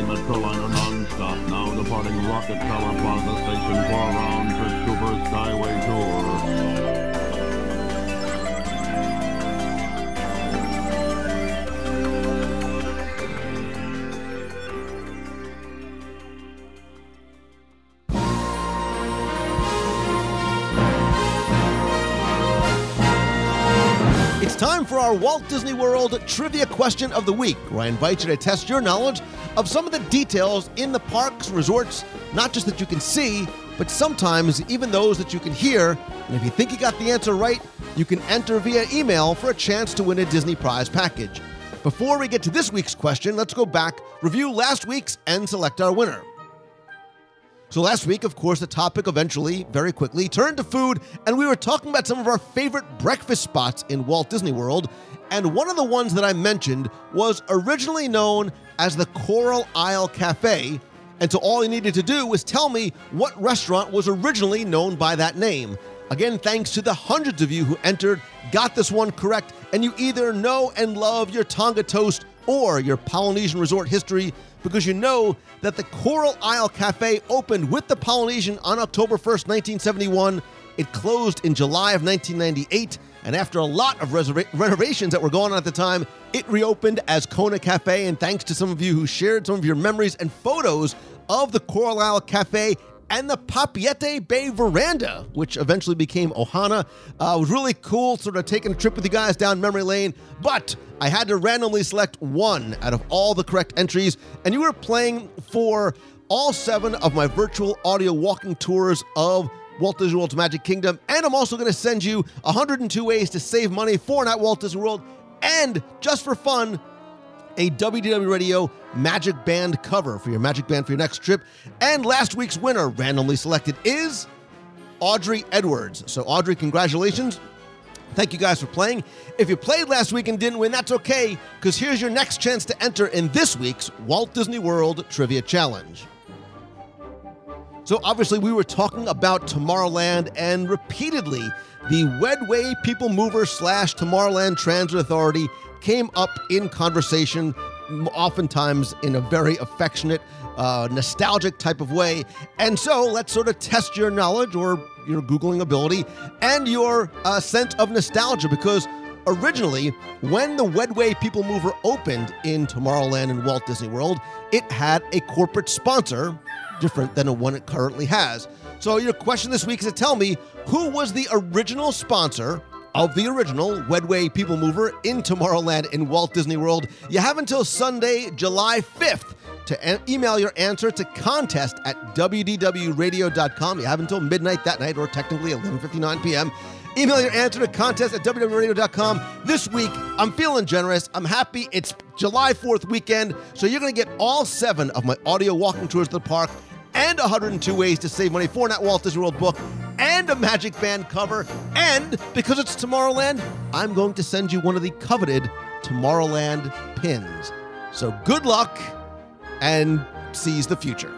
Speaker 6: Time for our Walt Disney World Trivia Question of the Week, where I invite you to test your knowledge of some of the details in the parks, resorts, not just that you can see, but sometimes even those that you can hear. And if you think you got the answer right, you can enter via email for a chance to win a Disney Prize package. Before we get to this week's question, let's go back, review last week's, and select our winner. So last week, of course, the topic eventually, very quickly, turned to food, and we were talking about some of our favorite breakfast spots in Walt Disney World. And one of the ones that I mentioned was originally known as the Coral Isle Cafe. And so all you needed to do was tell me what restaurant was originally known by that name. Again, thanks to the hundreds of you who entered, got this one correct, and you either know and love your Tonga toast or your Polynesian resort history because you know that the Coral Isle Cafe opened with the Polynesian on October 1st, 1971. It closed in July of 1998, and after a lot of reserva- renovations that were going on at the time, it reopened as Kona Cafe. And thanks to some of you who shared some of your memories and photos of the Coral Isle Cafe and the Papeete Bay Veranda, which eventually became Ohana. Uh, was really cool, sort of taking a trip with you guys down memory lane, but I had to randomly select one out of all the correct entries, and you were playing for all seven of my virtual audio walking tours of Walt Disney World's Magic Kingdom. And I'm also going to send you 102 ways to save money for an at Walt Disney World. And just for fun, a WDW Radio Magic Band cover for your Magic Band for your next trip. And last week's winner, randomly selected, is Audrey Edwards. So, Audrey, congratulations. Thank you guys for playing. If you played last week and didn't win, that's okay, because here's your next chance to enter in this week's Walt Disney World Trivia Challenge. So, obviously, we were talking about Tomorrowland, and repeatedly, the Wedway People Mover slash Tomorrowland Transit Authority came up in conversation, oftentimes in a very affectionate, uh, nostalgic type of way. And so, let's sort of test your knowledge or your Googling ability and your uh, sense of nostalgia because originally, when the Wedway People Mover opened in Tomorrowland and Walt Disney World, it had a corporate sponsor different than the one it currently has. So your question this week is to tell me who was the original sponsor of the original Wedway People Mover in Tomorrowland in Walt Disney World. You have until Sunday, July 5th to email your answer to contest at wdwradio.com. You have until midnight that night, or technically 11.59 p.m. Email your answer to contest at wdwradio.com. This week, I'm feeling generous. I'm happy. It's July 4th weekend, so you're going to get all seven of my audio walking tours to the park and 102 ways to save money for an Walt Disney World book and a Magic Band cover. And because it's Tomorrowland, I'm going to send you one of the coveted Tomorrowland pins. So good luck and seize the future.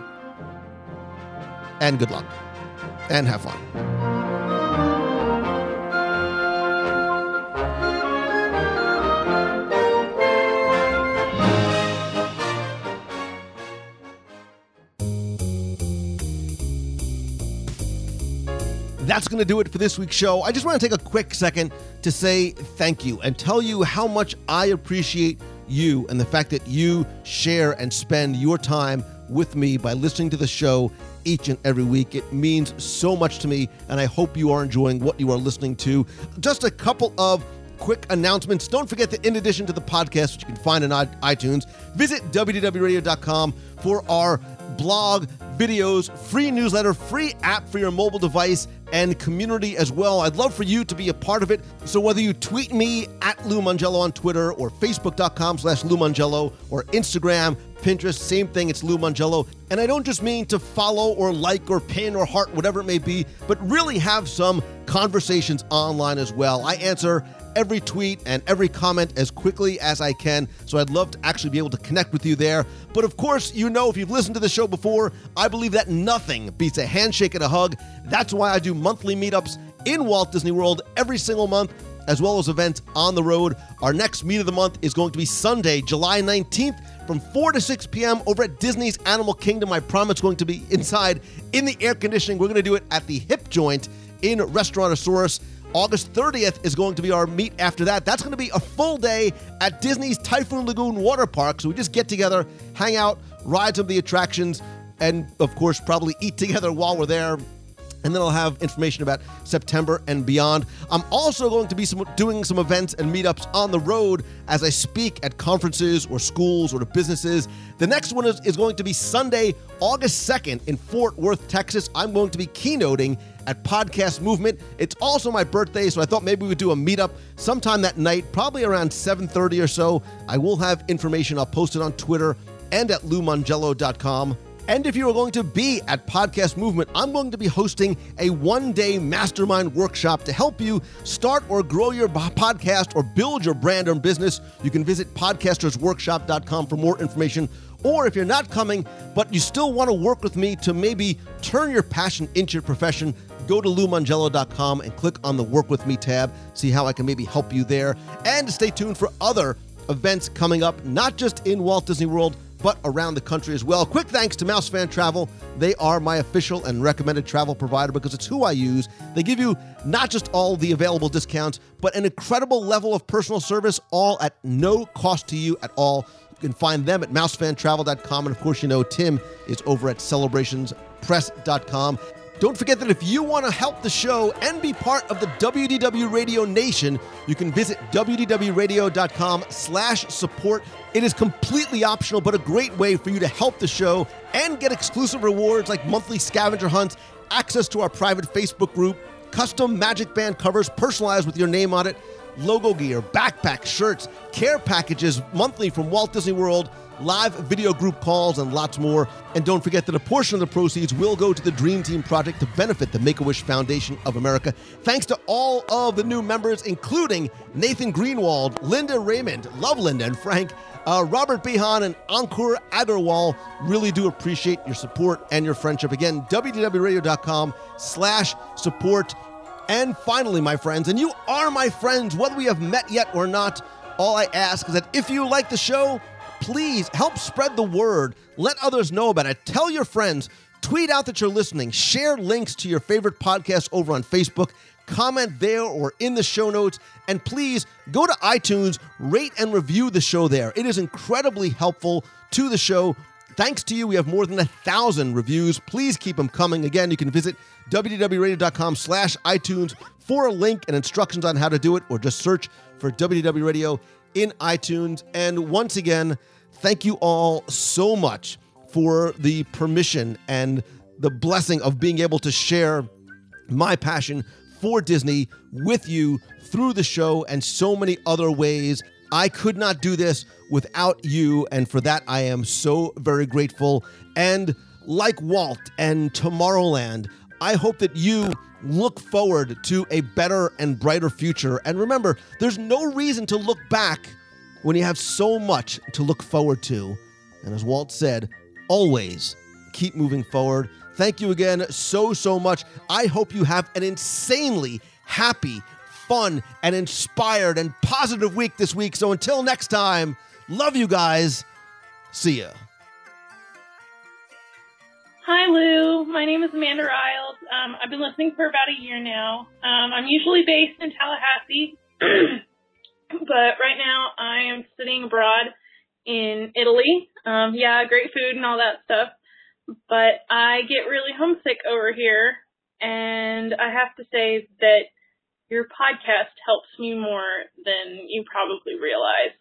Speaker 6: And good luck. And have fun. That's going to do it for this week's show. I just want to take a quick second to say thank you and tell you how much I appreciate you and the fact that you share and spend your time with me by listening to the show each and every week. It means so much to me, and I hope you are enjoying what you are listening to. Just a couple of quick announcements. Don't forget that in addition to the podcast, which you can find on iTunes, visit wdwradio.com for our blog, videos, free newsletter, free app for your mobile device, and community as well. I'd love for you to be a part of it. So whether you tweet me at Lou Mongello on Twitter or facebook.com slash Lou Mongello or Instagram, Pinterest, same thing, it's Lou Mongello. And I don't just mean to follow or like or pin or heart, whatever it may be, but really have some conversations online as well. I answer every tweet and every comment as quickly as I can. So I'd love to actually be able to connect with you there. But of course, you know, if you've listened to the show before, I believe that nothing beats a handshake and a hug. That's why I do monthly meetups in Walt Disney World every single month. As well as events on the road. Our next meet of the month is going to be Sunday, July 19th from 4 to 6 p.m. over at Disney's Animal Kingdom. I promise it's going to be [laughs] inside in the air conditioning. We're going to do it at the Hip Joint in Restaurantosaurus. August 30th is going to be our meet after that. That's going to be a full day at Disney's Typhoon Lagoon Water Park. So we just get together, hang out, ride some of the attractions, and of course, probably eat together while we're there. And then I'll have information about September and beyond. I'm also going to be some, doing some events and meetups on the road as I speak at conferences or schools or to businesses. The next one is, is going to be Sunday, August 2nd in Fort Worth, Texas. I'm going to be keynoting at Podcast Movement. It's also my birthday, so I thought maybe we would do a meetup sometime that night, probably around 7:30 or so. I will have information. I'll post it on Twitter and at loumongello.com. And if you are going to be at Podcast Movement, I'm going to be hosting a one day mastermind workshop to help you start or grow your podcast or build your brand or business. You can visit podcastersworkshop.com for more information. Or if you're not coming, but you still want to work with me to maybe turn your passion into your profession, go to loumongello.com and click on the Work With Me tab. See how I can maybe help you there. And stay tuned for other events coming up, not just in Walt Disney World, but around the country as well. Quick thanks to Mouse Fan Travel. They are my official and recommended travel provider because it's who I use. They give you not just all the available discounts, but an incredible level of personal service, all at no cost to you at all. Can find them at mousefantravel.com. And of course, you know, Tim is over at celebrationspress.com. Don't forget that if you want to help the show and be part of the WDW Radio Nation, you can visit wdwradio.com slash support. It is completely optional, but a great way for you to help the show and get exclusive rewards like monthly scavenger hunts, access to our private Facebook group, custom Magic Band covers personalized with your name on it, logo gear, backpacks, shirts, care packages monthly from Walt Disney World, live video group calls, and lots more. And don't forget that a portion of the proceeds will go to the Dream Team Project to benefit the Make a Wish Foundation of America. Thanks to all of the new members, including Nathan Greenwald, Linda Raymond, love Linda and Frank, uh, Robert Behan, and Ankur Agarwal. Really do appreciate your support and your friendship. Again, wdwradio.com slash support. And finally, my friends, and you are my friends, whether we have met yet or not, all I ask is that if you like the show, please help spread the word. Let others know about it. Tell your friends. Tweet out that you're listening. Share links to your favorite podcast over on Facebook. Comment there or in the show notes. And please go to iTunes, rate and review the show there. It is incredibly helpful to the show. Thanks to you, we have more than a thousand reviews. Please keep them coming. Again, you can visit wdwradio.com slash iTunes for a link and instructions on how to do it, or just search for WDW Radio in iTunes. And once again, thank you all so much for the permission and the blessing of being able to share my passion for Disney with you through the show and so many other ways. I could not do this without you, and for that I am so very grateful. And like Walt and Tomorrowland, I hope that you look forward to a better and brighter future. And remember, there's no reason to look back when you have so much to look forward to. And as Walt said, always keep moving forward. Thank you again so, so much. I hope you have an insanely happy, fun, and inspired and positive week this week. So until next time, love you guys. See ya.
Speaker 8: Hi, Lou. My name is Amanda Riles. Um, I've been listening for about a year now. Um, I'm usually based in Tallahassee, [clears throat] but right now I am sitting abroad in Italy. Um, yeah, great food and all that stuff. But I get really homesick over here, and I have to say that your podcast helps me more than you probably realize.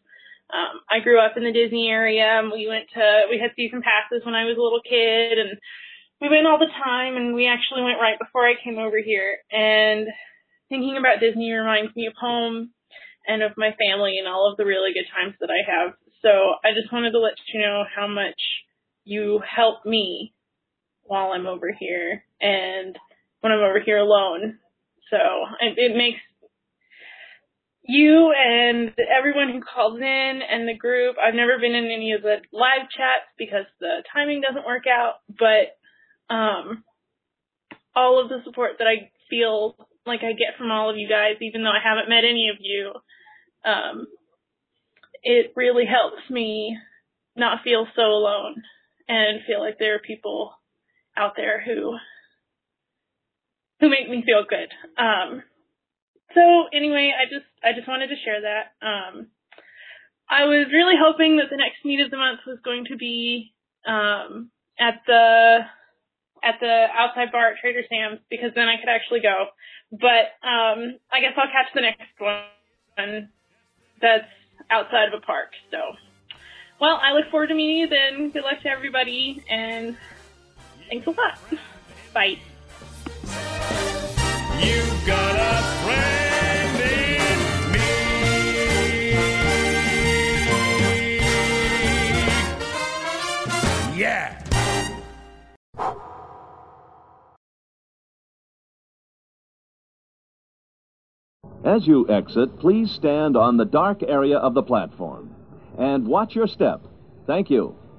Speaker 8: Um, I grew up in the Disney area. And we went to we had season passes when I was a little kid, and we went all the time. And we actually went right before I came over here. And thinking about Disney reminds me of home and of my family and all of the really good times that I have. So I just wanted to let you know how much you help me while I'm over here and when I'm over here alone. So it, it makes you and everyone who calls in and the group. I've never been in any of the live chats because the timing doesn't work out, but um, all of the support that I feel like I get from all of you guys, even though I haven't met any of you, um, it really helps me not feel so alone and feel like there are people out there who who make me feel good. Um, so anyway, I just I just wanted to share that. Um, I was really hoping that the next meet of the month was going to be um, at the at the outside bar at Trader Sam's because then I could actually go. But um, I guess I'll catch the next one that's outside of a park. So, well, I look forward to meeting you then. Good luck to everybody, and thanks a lot. Bye.
Speaker 4: You've got a friend
Speaker 5: As you exit, please stand on the dark area of the platform and watch your step. Thank you.